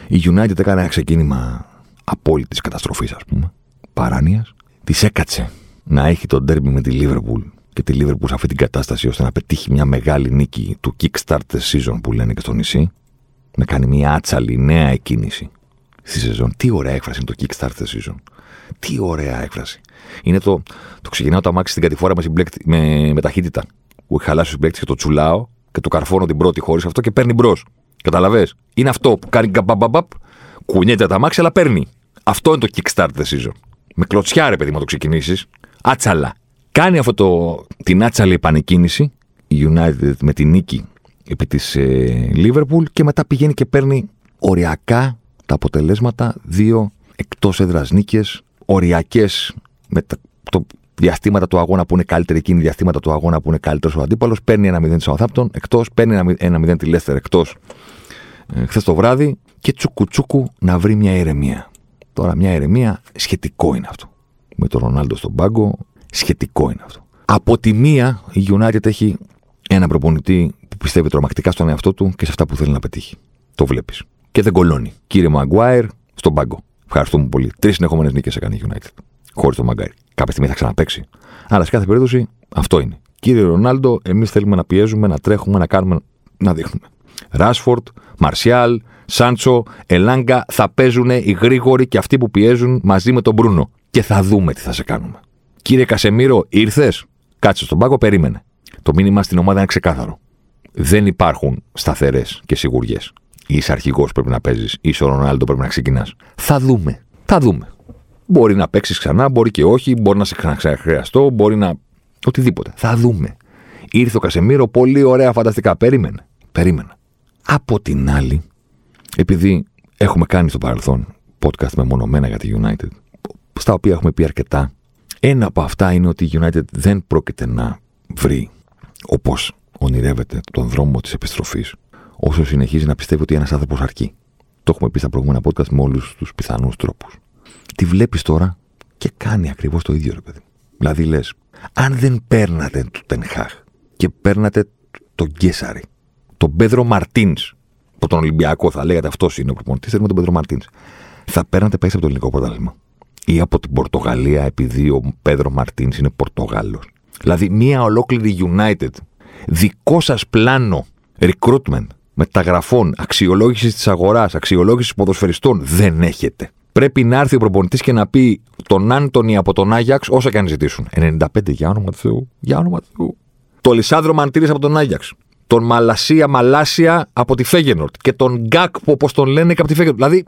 Η United έκανε ένα ξεκίνημα απόλυτης καταστροφής, ας πούμε. Παράνοιας. Της έκατσε να έχει τον τέρμι με τη Liverpool και τη Liverpool σε αυτή την κατάσταση ώστε να πετύχει μια μεγάλη νίκη του Kickstart season που λένε και στο νησί. Να κάνει μια άτσαλη νέα εκκίνηση στη σεζόν. Τι ωραία έκφραση είναι το Kickstart season. Τι ωραία έκφραση. Είναι το, το ξεκινάω το αμάξι στην κατηφόρα με, με, με ταχύτητα. Που έχει χαλάσει ο συμπλέκτη και το τσουλάω και το καρφώνω την πρώτη χωρίς αυτό και παίρνει μπρος. Καταλαβέ. Είναι αυτό που κάνει γκαμπαμπαμπαπ, κουνιέται τα αμάξι, αλλά παίρνει. Αυτό είναι το kickstart decision. Με κλωτσιά, ρε παιδί, μου το ξεκινήσεις. άτσαλα. Κάνει αυτό το, την άτσαλη επανεκκίνηση η United με την νίκη επί της ε, Liverpool και μετά πηγαίνει και παίρνει οριακά τα αποτελέσματα δύο εκτός έδρας νίκες, οριακές με τα, το διαστήματα του αγώνα που είναι καλύτερη εκείνη, διαστήματα του αγώνα που είναι καλύτερος ο αντίπαλος. Παίρνει ένα 0 της Southampton εκτός, παίρνει ένα 0 τη Leicester εκτός ε, χθες το βράδυ και τσουκουτσούκου να βρει μια ηρεμία. Τώρα, μια ηρεμία σχετικό είναι αυτό. Με τον Ρονάλντο στον πάγκο, σχετικό είναι αυτό. Από τη μία, η United έχει ένα προπονητή που πιστεύει τρομακτικά στον εαυτό του και σε αυτά που θέλει να πετύχει. Το βλέπεις. Και δεν κολώνει. Κύριε Μαγκουάιρ, στον πάγκο. Ευχαριστούμε πολύ. Τρεις συνεχόμενες νίκες έκανε η United. Χωρίς τον Μαγκάιρ. Κάποια στιγμή θα ξαναπέξει. Αλλά σε κάθε περίπτωση αυτό είναι. Κύριε Ρονάλντο, εμείς θέλουμε να πιέζουμε, να τρέχουμε, να κάνουμε, να δείχνουμε. Ράσφορντ, Μαρσιάλ, Σάντσο, Ελάγκα θα παίζουν οι γρήγοροι και αυτοί που πιέζουν μαζί με τον Μπρούνο. Και θα δούμε τι θα σε κάνουμε. Κύριε Κασεμίρο, ήρθες; Κάτσε στον πάγκο, περίμενε. Το μήνυμα στην ομάδα είναι ξεκάθαρο. Δεν υπάρχουν σταθερές και σιγουριές. Είσαι αρχηγός πρέπει να παίζεις, είσαι ο Ρονάλντο πρέπει να ξεκινάς. Θα δούμε. Θα δούμε. Μπορεί να παίξεις ξανά, μπορεί και όχι, μπορεί να σε ξαναχρειαστώ, μπορεί να. Οτιδήποτε. Θα δούμε. Ήρθε ο Κασεμίρο, πολύ ωραία, φανταστικά. Περίμενε. Περίμενε. Από την άλλη, επειδή έχουμε κάνει στο παρελθόν podcast μεμονωμένα για τη United, στα οποία έχουμε πει αρκετά, ένα από αυτά είναι ότι η United δεν πρόκειται να βρει, όπω ονειρεύεται, τον δρόμο της επιστροφής, όσο συνεχίζει να πιστεύει ότι ένας άνθρωπος αρκεί. Το έχουμε πει στα προηγούμενα podcast με όλους τους πιθανούς τρόπους. Τη βλέπεις τώρα και κάνει ακριβώς το ίδιο, ρε παιδί. Δηλαδή λες, αν δεν παίρνατε του Τενχάχ και παίρνατε τον Γκέσαρη, τον Πέδρο Μαρτίνς, από τον Ολυμπιακό θα λέγατε αυτός είναι ο προπονητής, θέλουμε τον Πέδρο Μαρτίνς, θα παίρνατε πέσει από το ελληνικό πρωτάθλημα. Ή από την Πορτογαλία, επειδή ο Πέδρο Μαρτίνς είναι Πορτογάλος. Δηλαδή, μία ολόκληρη United, δικό σας πλάνο recruitment, μεταγραφών, αξιολόγησης της αγοράς, αξιολόγησης ποδοσφαιριστών δεν έχετε. Πρέπει να έρθει ο προπονητής και να πει τον Άντωνη από τον Άγιαξ όσα και αν ζητήσουν. 95 για όνομα του Θεού. Για όνομα του Θεού. Το Λισάνδρο Μαντήρης από τον Άγιαξ. Τον Μαλασία Μαλάσια από τη Φέγενορτ. Και τον Γκάκ που όπως τον λένε και από τη Φέγενορτ. Δηλαδή,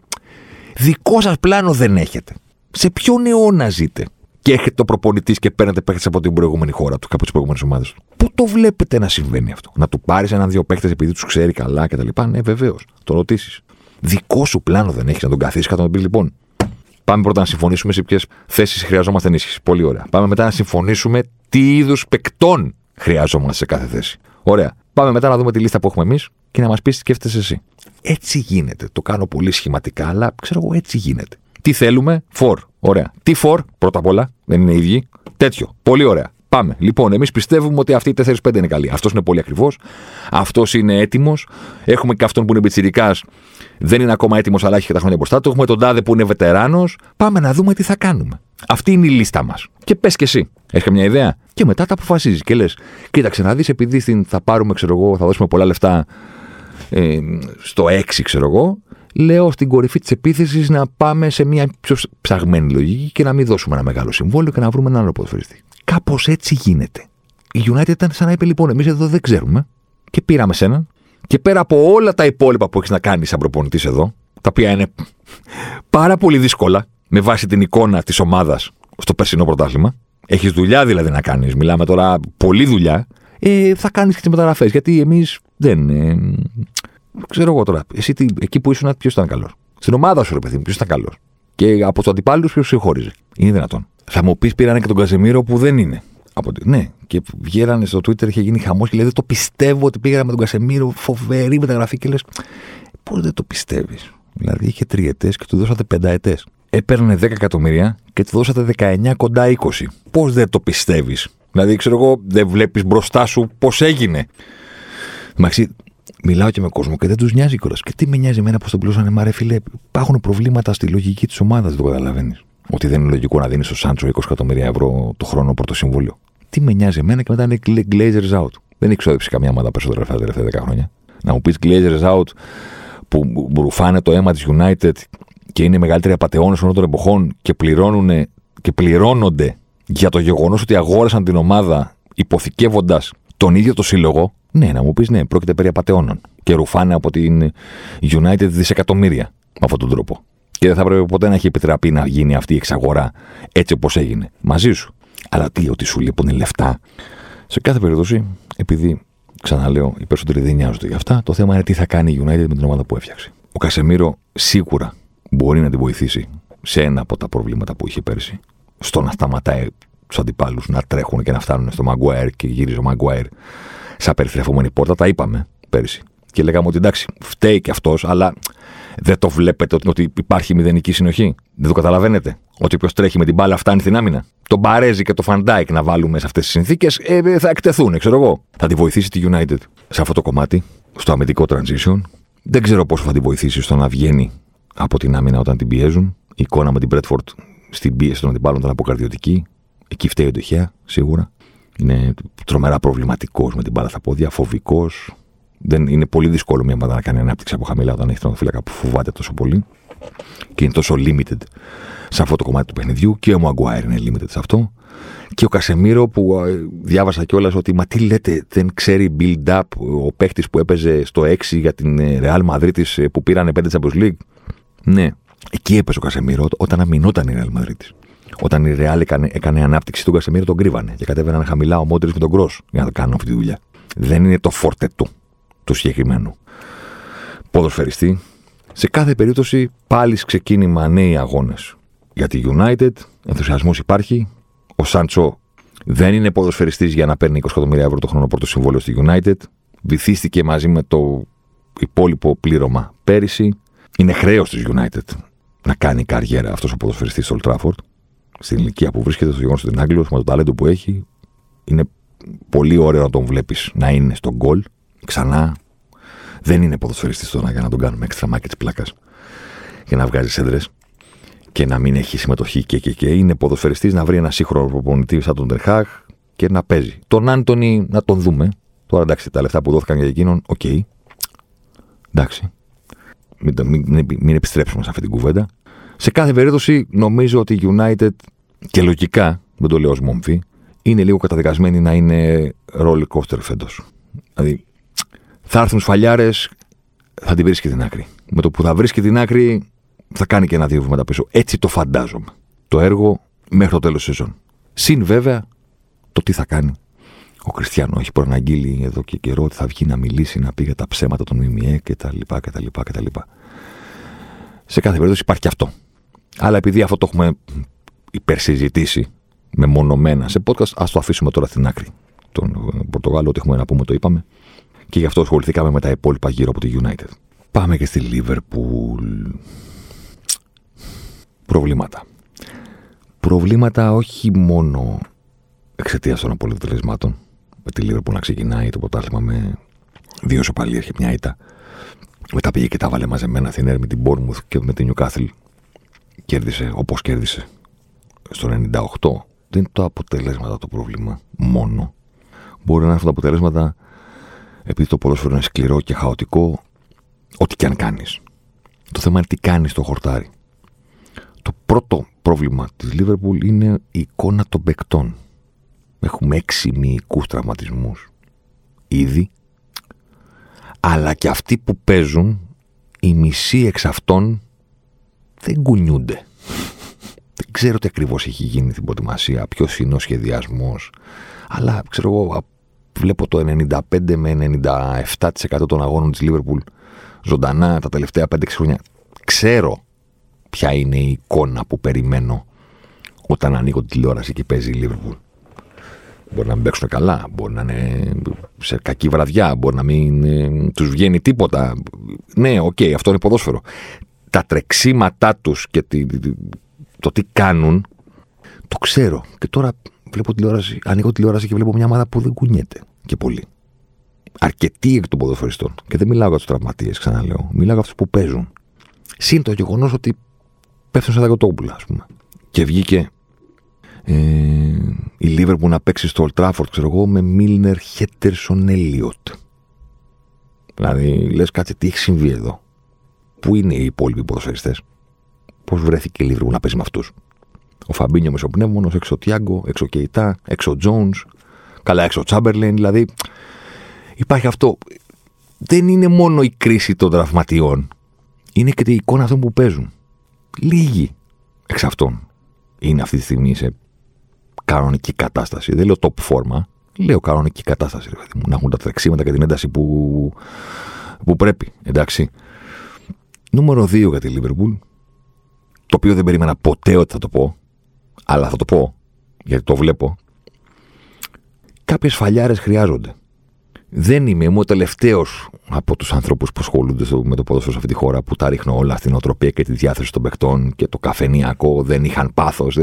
δικό σας πλάνο δεν έχετε. Σε ποιον αιώνα ζείτε; Και έχετε το προπονητής και παίρνετε παίχτες από την προηγούμενη χώρα του, από τις προηγούμενες ομάδες του. Πού το βλέπετε να συμβαίνει αυτό; Να του πάρεις έναν-δύο παίχτες επειδή τους ξέρει καλά κτλ. Ναι, βεβαίως. Το ρωτήσεις. Δικό σου πλάνο δεν έχεις να τον καθίσεις κάτω να πεις λοιπόν. Πάμε πρώτα να συμφωνήσουμε σε ποιες θέσεις χρειαζόμαστε ενίσχυση. Πολύ ωραία. Πάμε μετά να συμφωνήσουμε τι είδους παικτών χρειαζόμαστε σε κάθε θέση. Ωραία. Πάμε μετά να δούμε τη λίστα που έχουμε εμείς και να μας πεις τι σκέφτεσαι εσύ. Έτσι γίνεται. Το κάνω πολύ σχηματικά, αλλά ξέρω εγώ έτσι γίνεται. Τι θέλουμε, φορ. Ωραία. Τι φορ, πρώτα απ' όλα, δεν είναι ίδιοι. Τέτοιο. Πολύ ωραία. Πάμε. Λοιπόν, εμείς πιστεύουμε ότι αυτοί οι 4-5 είναι καλοί. Αυτός είναι πολύ ακριβώ. Αυτός είναι έτοιμος. Έχουμε και αυτόν που είναι πιτσυρικά. Δεν είναι ακόμα έτοιμος, αλλά έχει και τα χρόνια μπροστά του. Έχουμε τον τάδε που είναι βετεράνος. Πάμε να δούμε τι θα κάνουμε. Αυτή είναι η λίστα μας. Και πες και εσύ. Έχεις μια ιδέα; Και μετά τα αποφασίζεις και λες: Κοίταξε να δεις, επειδή στην, θα πάρουμε, ξέρω εγώ, θα δώσουμε πολλά λεφτά ε, στο 6, ξέρω εγώ. Λέω στην κορυφή της επίθεσης να πάμε σε μια πιο ψαγμένη λογική και να μην δώσουμε ένα μεγάλο συμβόλαιο και να βρούμε έναν άλλο ποδοσφαιριστή. Κάπως έτσι γίνεται. Η United ήταν σαν να είπε λοιπόν: Εμείς εδώ δεν ξέρουμε. Και πήραμε σένα. Και πέρα από όλα τα υπόλοιπα που έχεις να κάνεις σαν προπονητής εδώ, τα οποία είναι πάρα πολύ δύσκολα με βάση την εικόνα της ομάδας στο περσινό πρωτάθλημα. Έχεις δουλειά δηλαδή να κάνεις. Μιλάμε τώρα πολλή δουλειά. Ε, θα κάνεις και τις μεταγραφές. Γιατί εμείς δεν. Ε, ξέρω εγώ τώρα. Εσύ εκεί που ήσουν, ποιος ήταν καλός; Στην ομάδα σου, ρε παιδί μου, ποιος ήταν καλός; Και από τους αντιπάλους, ποιος συγχώριζε. Είναι δυνατόν. Θα μου πεις πήρανε και τον Καζεμίρο που δεν είναι. Από... Ναι, και βγαίνανε στο Twitter, είχε γίνει χαμός και λέει: Δεν το πιστεύω ότι πήγαμε με τον Κασεμίρο, φοβερή μεταγραφή. Και λες: Πώς δεν το πιστεύεις; Δηλαδή είχε τριετέ και του δώσατε πενταετέ. Έπαιρνε 10 εκατομμύρια και του δώσατε 19 κοντά 20. Πώς δεν το πιστεύεις; Δηλαδή, ξέρω εγώ, δεν βλέπεις μπροστά σου πώς έγινε. Μαξί, μιλάω και με κόσμο και δεν τους νοιάζει κιόλα. Και τι με νοιάζει εμένα πώς τον πλούσανε, μα ρε φίλε, υπάρχουν προβλήματα στη λογική της ομάδας, δεν το καταλαβαίνεις. Ότι δεν είναι λογικό να δίνεις στο Σάντσο 20 εκατομμύρια ευρώ το χρόνο πρώτο συμβούλιο. Τι με νοιάζει εμένα και μετά είναι Glazers out. Δεν έχει ξόδεψει καμιά ομάδα περισσότερα αυτά τα τελευταία 10 χρόνια. Να μου πεις Glazers out που ρουφάνε το αίμα της United και είναι οι μεγαλύτεροι απαταιώνες όλων των εποχών και, πληρώνουν, και πληρώνονται για το γεγονός ότι αγόρασαν την ομάδα υποθηκεύοντας τον ίδιο το σύλλογο. Ναι, να μου πεις ναι, πρόκειται περί απαταιώνων. Και ρουφάνε από την United δισεκατομμύρια με αυτόν τον τρόπο. Και δεν θα πρέπει ποτέ να έχει επιτραπεί να γίνει αυτή η εξαγορά έτσι όπως έγινε. Μαζί σου. Αλλά τι, ότι σου λείπουν λεφτά. Σε κάθε περίπτωση, επειδή ξαναλέω, οι περισσότεροι δεν νοιάζονται για αυτά, το θέμα είναι τι θα κάνει η United με την ομάδα που έφτιαξε. Ο Κασεμίρο σίγουρα μπορεί να την βοηθήσει σε ένα από τα προβλήματα που είχε πέρσι. Στο να σταματάει τους αντιπάλους να τρέχουν και να φτάνουν στο Μαγκουάιρ και γύριζε ο Μαγκουάιρ σαν περιστρεφόμενη πόρτα. Τα είπαμε πέρσι. Και λέγαμε ότι εντάξει, φταίει και αυτός, αλλά δεν το βλέπετε ότι υπάρχει μηδενική συνοχή. Δεν το καταλαβαίνετε. Ότι όποιος τρέχει με την μπάλα φτάνει στην άμυνα. Το Μπαρέζι και το Φαν Ντάικ να βάλουμε σε αυτές τις συνθήκες ε, θα εκτεθούν, ξέρω εγώ. Θα τη βοηθήσει τη United σε αυτό το κομμάτι, στο αμυντικό transition. Δεν ξέρω πόσο θα τη βοηθήσει στο να βγαίνει από την άμυνα όταν την πιέζουν. Η εικόνα με την Bradford στην πίεση των αντιπάλων ήταν αποκαρδιωτική. Εκεί φταίει ο Ντεχέα, σίγουρα. Είναι τρομερά προβληματικός με την μπάλα στα πόδια, φοβικός. Δεν είναι πολύ δύσκολο μια ομάδα να κάνει ανάπτυξη από χαμηλά όταν έχεις τον φύλακα που φοβάται τόσο πολύ και είναι τόσο limited σε αυτό το κομμάτι του παιχνιδιού. Και ο Μαγκουάιρ είναι limited σε αυτό. Και ο Κασεμίρο που διάβασα κιόλας ότι μα τι λέτε, δεν ξέρει build-up ο παίχτης που έπαιζε στο 6 για την ε, Real Madrid ε, που πήρανε 5 Champions League. Ναι, εκεί έπαιζε ο Κασεμίρο όταν αμυνόταν η Real Madrid. Όταν η Real έκανε, έκανε ανάπτυξη του Κασεμίρο, τον κρύβανε και κατέβαιναν χαμηλά ο Μόντρι με τον Κρό για να κάνουν αυτή τη δουλειά. Δεν είναι το φόρτε του, του συγκεκριμένου ποδοσφαιριστή. Σε κάθε περίπτωση, πάλι ξεκίνημα νέοι αγώνες για τη United. Ενθουσιασμός υπάρχει. Ο Σάντσο δεν είναι ποδοσφαιριστής για να παίρνει 20 εκατομμύρια ευρώ το χρόνο πρώτο συμβόλαιο στη United. Βυθίστηκε μαζί με το υπόλοιπο πλήρωμα πέρυσι. Είναι χρέος της United να κάνει καριέρα αυτός ο ποδοσφαιριστής στο Old Trafford. Στην ηλικία που βρίσκεται, στο γεγονός ότι είναι Άγγλος, με το ταλέντο που έχει. Είναι πολύ ωραίο να τον βλέπεις να είναι στο γκολ. Ξανά δεν είναι ποδοσφαιριστής τώρα για να τον κάνουμε έξτρα μάκη της πλάκας και να βγάζει σέντρες και να μην έχει συμμετοχή και, και, και. Είναι ποδοσφαιριστής να βρει ένα σύγχρονο προπονητή σαν τον Τεν Χαχ και να παίζει. Τον Άντονι να τον δούμε. Τώρα εντάξει, τα λεφτά που δόθηκαν για εκείνον, ok. Okay. Εντάξει. Μην, μην, μην, επιστρέψουμε σε αυτή την κουβέντα. Σε κάθε περίπτωση, νομίζω ότι η United και λογικά, δεν το λέω ως μόμφη, είναι λίγο καταδικασμένη να είναι roller coaster φέτος. Δηλαδή, θα έρθουν σφαλιάρες, θα την βρίσκει την άκρη. Με το που θα βρίσκει την άκρη, θα κάνει και ένα-δύο βήματα πίσω. Έτσι το φαντάζομαι. Το έργο μέχρι το τέλος της σεζόν. Συν βέβαια το τι θα κάνει. Ο Κριστιανό έχει προαναγγείλει εδώ και καιρό ότι θα βγει να μιλήσει, να πει για τα ψέματα των ΜΜΕ κτλ. κτλ, κτλ. Σε κάθε περίπτωση υπάρχει και αυτό. Αλλά επειδή αυτό το έχουμε υπερσυζητήσει μεμονωμένα σε podcast, ας το αφήσουμε τώρα στην άκρη. Τον Πορτογάλο, ό,τι έχουμε να πούμε, το είπαμε. Και γι' αυτό ασχοληθήκαμε με τα υπόλοιπα γύρω από τη United. Πάμε και στη Liverpool. Προβλήματα. Προβλήματα όχι μόνο εξαιτίας των αποτελεσμάτων. Με τη Liverpool να ξεκινάει το πρωτάθλημα με δύο σοπαλίες και μια ήττα. Μετά πήγε και τα βάλε μαζεμένα στην με την Bournemouth και με την Newcastle. Κέρδισε όπως κέρδισε. Στο 98 δεν είναι το αποτελέσματα το πρόβλημα μόνο. Μπορεί να είναι αυτά τα αποτελέσματα επειδή το ποδόσφαιρο είναι σκληρό και χαοτικό, ό,τι και αν κάνεις. Το θέμα είναι τι κάνεις στο χορτάρι. Το πρώτο πρόβλημα της Λίβερπουλ είναι η εικόνα των παικτών. Έχουμε έξι μυϊκούς τραυματισμούς ήδη, αλλά και αυτοί που παίζουν, οι μισοί εξ αυτών δεν κουνιούνται. Δεν ξέρω τι ακριβώς έχει γίνει στην προετοιμασία, ποιος είναι ο σχεδιασμός, αλλά ξέρω εγώ, βλέπω το 95 με 97% των αγώνων της Liverpool ζωντανά τα τελευταία 5-6 χρόνια. Ξέρω ποια είναι η εικόνα που περιμένω όταν ανοίγω τη τηλεόραση και παίζει η Liverpool. Μπορεί να μην παίξουν καλά, μπορεί να είναι σε κακή βραδιά, μπορεί να μην ε, τους βγαίνει τίποτα. Ναι, ok, okay, αυτό είναι ποδόσφαιρο. Τα τρεξίματά τους και το τι κάνουν, το ξέρω. Και τώρα βλέπω τηλεόραση, ανοίγω τηλεόραση και βλέπω μια ομάδα που δεν κουνιέται και πολύ. Αρκετοί εκ των ποδοσφαιριστών. Και δεν μιλάω για τους τραυματίες, ξαναλέω. Μιλάω για αυτούς που παίζουν. Συν το γεγονός ότι πέφτουν σαν τα κοτόπουλα, ας πούμε. Και βγήκε ε, η Λίβερπουλ να παίξει στο Ολντ Τράφορντ, ξέρω εγώ, με Μίλνερ Χέντερσον Έλιοτ. Δηλαδή, λες κάτι, τι έχει συμβεί εδώ. Πού είναι οι υπόλοιποι ποδοσφαιριστές, Πώς βρέθηκε η Λίβερπου να παίζει με αυτούς; Ο Φαμπίνιο μεσοπνεύμονος, έξω ο Τιάγκο, έξω ο Κεϊτά, έξω ο Τζόουνς, καλά έξω ο Τσάμπερλιν. Δηλαδή υπάρχει αυτό. Δεν είναι μόνο η κρίση των τραυματιών. Είναι και η εικόνα αυτών που παίζουν. Λίγοι εξ αυτών είναι αυτή τη στιγμή σε κανονική κατάσταση. Δεν λέω top φόρμα. Λέω κανονική κατάσταση, ρε παιδί μου. Να έχουν τα τρεξίματα και την ένταση που, που πρέπει. Εντάξει. Νούμερο 2 για τη Λίβερπουλ. Το οποίο δεν περίμενα ποτέ ότι θα το πω. Αλλά θα το πω. Γιατί το βλέπω. Κάποιες φαλιάρες χρειάζονται. Δεν είμαι, είμαι ο τελευταίος από τους ανθρώπους που ασχολούνται με το ποδόσφαιρο σε αυτή τη χώρα που τα ρίχνω όλα στην οτροπία και τη διάθεση των παιχτών και το καφενιακό. Δεν είχαν πάθος.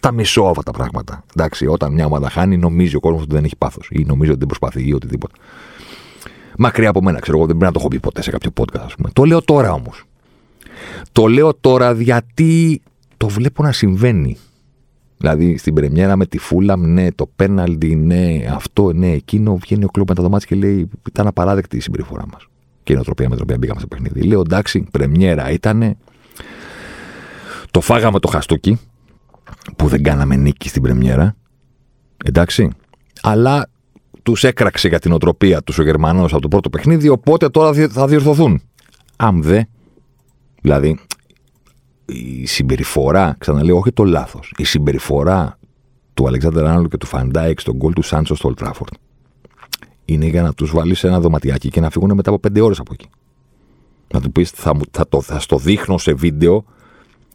Τα μισώ αυτά τα πράγματα. Εντάξει, όταν μια ομάδα χάνει, νομίζει ο κόσμος ότι δεν έχει πάθος ή νομίζει ότι δεν προσπαθεί ή οτιδήποτε. Μακριά από μένα, ξέρω εγώ, δεν πρέπει να το έχω πει ποτέ σε κάποιο podcast, ας πούμε. Το λέω τώρα όμως. Το λέω τώρα γιατί το βλέπω να συμβαίνει. Δηλαδή στην πρεμιέρα με τη Φούλαμ, ναι, το πέναλτι, ναι, αυτό, ναι, εκείνο. Βγαίνει ο κλοπ με τα δωμάτια και λέει: Ήταν απαράδεκτη η συμπεριφορά μας. Και η νοοτροπία με την οποία μπήκαμε στο παιχνίδι. Λέω: Εντάξει, πρεμιέρα ήταν. Το φάγαμε το χαστούκι που δεν κάναμε νίκη στην πρεμιέρα. Εντάξει. Αλλά τους έκραξε για την νοοτροπία τους ο Γερμανός από το πρώτο παιχνίδι, οπότε τώρα θα διορθωθούν. Αν δε. Δηλαδή, η συμπεριφορά, ξαναλέω, όχι το λάθος, η συμπεριφορά του Αλεξάντερ Άρνολντ και του Φαν Ντάικ στον γκολ του Σάντσο στο Ολντ Τράφορντ είναι για να τους βάλεις σε ένα δωματιάκι και να φύγουν μετά από πέντε ώρες από εκεί. Να του πεις, θα, θα, το, θα στο δείχνω σε βίντεο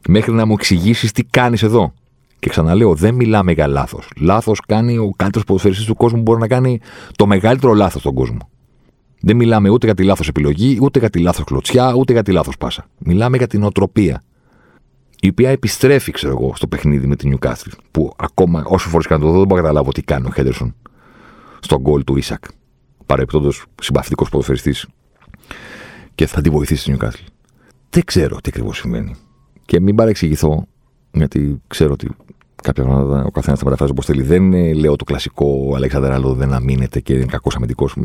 μέχρι να μου εξηγήσεις τι κάνεις εδώ. Και ξαναλέω, δεν μιλάμε για λάθος. Λάθος κάνει ο καλύτερος ποδοσφαιριστής του κόσμου, μπορεί να κάνει το μεγαλύτερο λάθος στον κόσμο. Δεν μιλάμε ούτε για τη λάθος επιλογή, ούτε για τη λάθος κλωτσιά, ούτε για τη λάθος πάσα. Μιλάμε για την οτροπία η οποία επιστρέφει, ξέρω εγώ, στο παιχνίδι με την Newcastle. Που ακόμα, όσο φορές κάνω το δω, δεν μπορώ να καταλάβω τι κάνει ο Χέντερσον στον γκολ του Ισακ. Παρεπιπτόντω συμπαθητικός ποδοσφαιριστής και θα τη βοηθήσει την Newcastle. Δεν ξέρω τι ακριβώς σημαίνει. Και μην παρεξηγηθώ, γιατί ξέρω ότι κάποια πράγματα ο καθένας τα μεταφράζει όπως θέλει. Δεν λέω το κλασικό Αλέξανδρα Άλλο δεν αμήνεται και είναι κακός αμυντικός.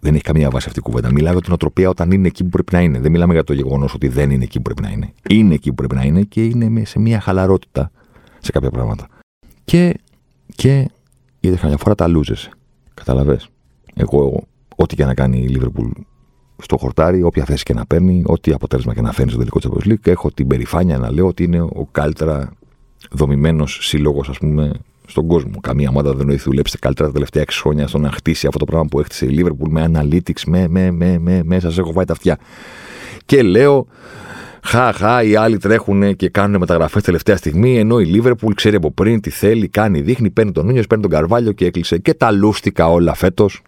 Δεν έχει καμία βάση αυτή η κουβέντα. Μιλάμε για την οτροπία όταν είναι εκεί που πρέπει να είναι. Δεν μιλάμε για το γεγονός ότι δεν είναι εκεί που πρέπει να είναι. Είναι εκεί που πρέπει να είναι και είναι σε μια χαλαρότητα σε κάποια πράγματα. Και, και είδες καμιά φορά τα λούζεσαι. Καταλαβέ. Εγώ, ό,τι και να κάνει η Λίβερπουλ στο χορτάρι, όποια θέση και να παίρνει, ό,τι αποτέλεσμα και να φέρνει στο τελικό Champions League, έχω την περηφάνεια να λέω ότι είναι ο καλύτερα δομημένος σύλλογος, ας πούμε, στον κόσμο. Καμία ομάδα δεν έχει δουλέψει καλύτερα τα τελευταία 6 χρόνια στο να χτίσει αυτό το πράγμα που έχτισε η Liverpool με analytics, με, με, με, με, με, σα έχω βάλει τα αυτιά. Και λέω, χα, χα, οι άλλοι τρέχουν και κάνουν μεταγραφές τελευταία στιγμή, ενώ η Liverpool ξέρει από πριν τι θέλει, κάνει, δείχνει, παίρνει τον Νούνιος, παίρνει τον Καρβάλιο και έκλεισε. Και τα λούστηκα όλα φέτος.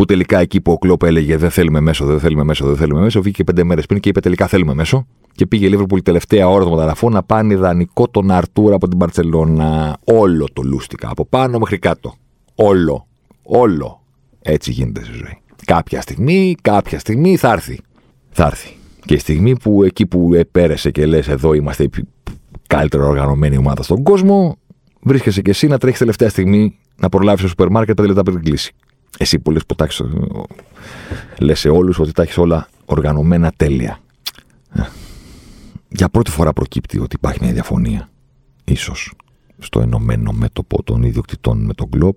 Που τελικά εκεί που ο Κλόπ έλεγε Δεν θέλουμε μέσο, δεν θέλουμε μέσο, δεν θέλουμε μέσο, βγήκε πέντε μέρες πριν και είπε Τελικά θέλουμε μέσο και πήγε η Λίβερπουλ τελευταία ώρα των μεταγραφών να πάνε δανεικό τον Αρτούρα από την Παρσελώνα. Όλο το λούστηκα. Από πάνω μέχρι κάτω. Όλο. Όλο. Έτσι γίνεται στη ζωή. Κάποια στιγμή, κάποια στιγμή θα έρθει. Θα έρθει. Και η στιγμή που εκεί που επέρεσε και λες, εδώ είμαστε η καλύτερα οργανωμένη ομάδα στον κόσμο, βρίσκεσαι και εσύ να τρέχεις τελευταία στιγμή να προλάβεις στο σούπερ μάρκετ πέντε λεπτά πριν κλείσει. Εσύ που λες, λες σε όλους ότι τα έχεις όλα οργανωμένα τέλεια για πρώτη φορά προκύπτει ότι υπάρχει μια διαφωνία, ίσως, στο ενωμένο μέτωπο των ιδιοκτητών με τον Γκλόπ.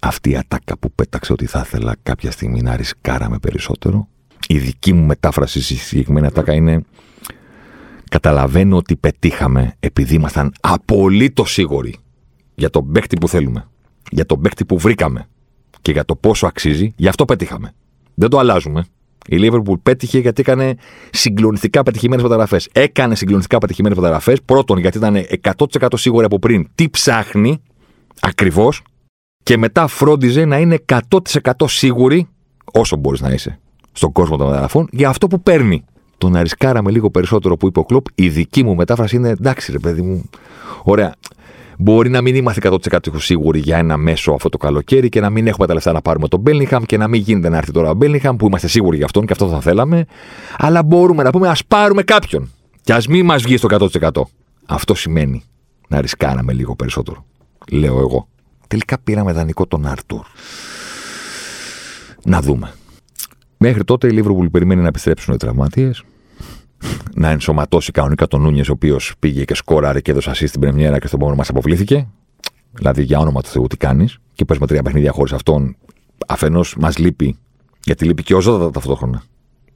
Αυτή η ατάκα που πέταξε ότι θα ήθελα κάποια στιγμή να ρισκάραμε περισσότερο. Η δική μου μετάφραση στη συγκεκριμένη ατάκα είναι καταλαβαίνω ότι πετύχαμε επειδή ήμασταν απολύτως σίγουροι για τον παίκτη που θέλουμε, για τον παίκτη που βρήκαμε και για το πόσο αξίζει, γι' αυτό πετύχαμε. Δεν το αλλάζουμε. Η Liverpool πέτυχε γιατί έκανε συγκλονιστικά πετυχημένες μεταγραφές. Έκανε συγκλονιστικά πετυχημένες μεταγραφές. Πρώτον, γιατί ήταν 100% σίγουρη από πριν τι ψάχνει ακριβώς. Και μετά φρόντιζε να είναι 100% σίγουρη, όσο μπορείς να είσαι, στον κόσμο των μεταγραφών, για αυτό που παίρνει. Το να ρισκάραμε λίγο περισσότερο που είπε ο Κλοπ, η δική μου μετάφραση είναι εντάξει, ρε παιδί μου. Ωραία. Μπορεί να μην είμαστε 100% σίγουροι για ένα μέσο αυτό το καλοκαίρι και να μην έχουμε τα λεφτά να πάρουμε τον Μπέλνιχαμ και να μην γίνεται να έρθει τώρα ο Μπέλνιχαμ που είμαστε σίγουροι για αυτόν και αυτό θα θέλαμε. Αλλά μπορούμε να πούμε ας πάρουμε κάποιον. Και ας μην μας βγει στο 100%. Αυτό σημαίνει να ρισκάραμε λίγο περισσότερο. Λέω εγώ. Τελικά πήραμε δανεικό τον Άρτουρ. Να δούμε. Μέχρι τότε η Λίβερπουλ περιμένει να επιστρέψουν οι τραυματίες να ενσωματώσει κανονικά τον Νούνιες, ο οποίος πήγε και σκόραρε και έδωσε ασίστ στην Πρεμιέρα και στο επόμενο ματς αποβλήθηκε. Δηλαδή, για όνομα του Θεού, τι κάνεις. Και παίζουμε τρία παιχνίδια χωρίς αυτόν. Αφενός μας λείπει, γιατί λείπει και ο Ζώτα ταυτόχρονα.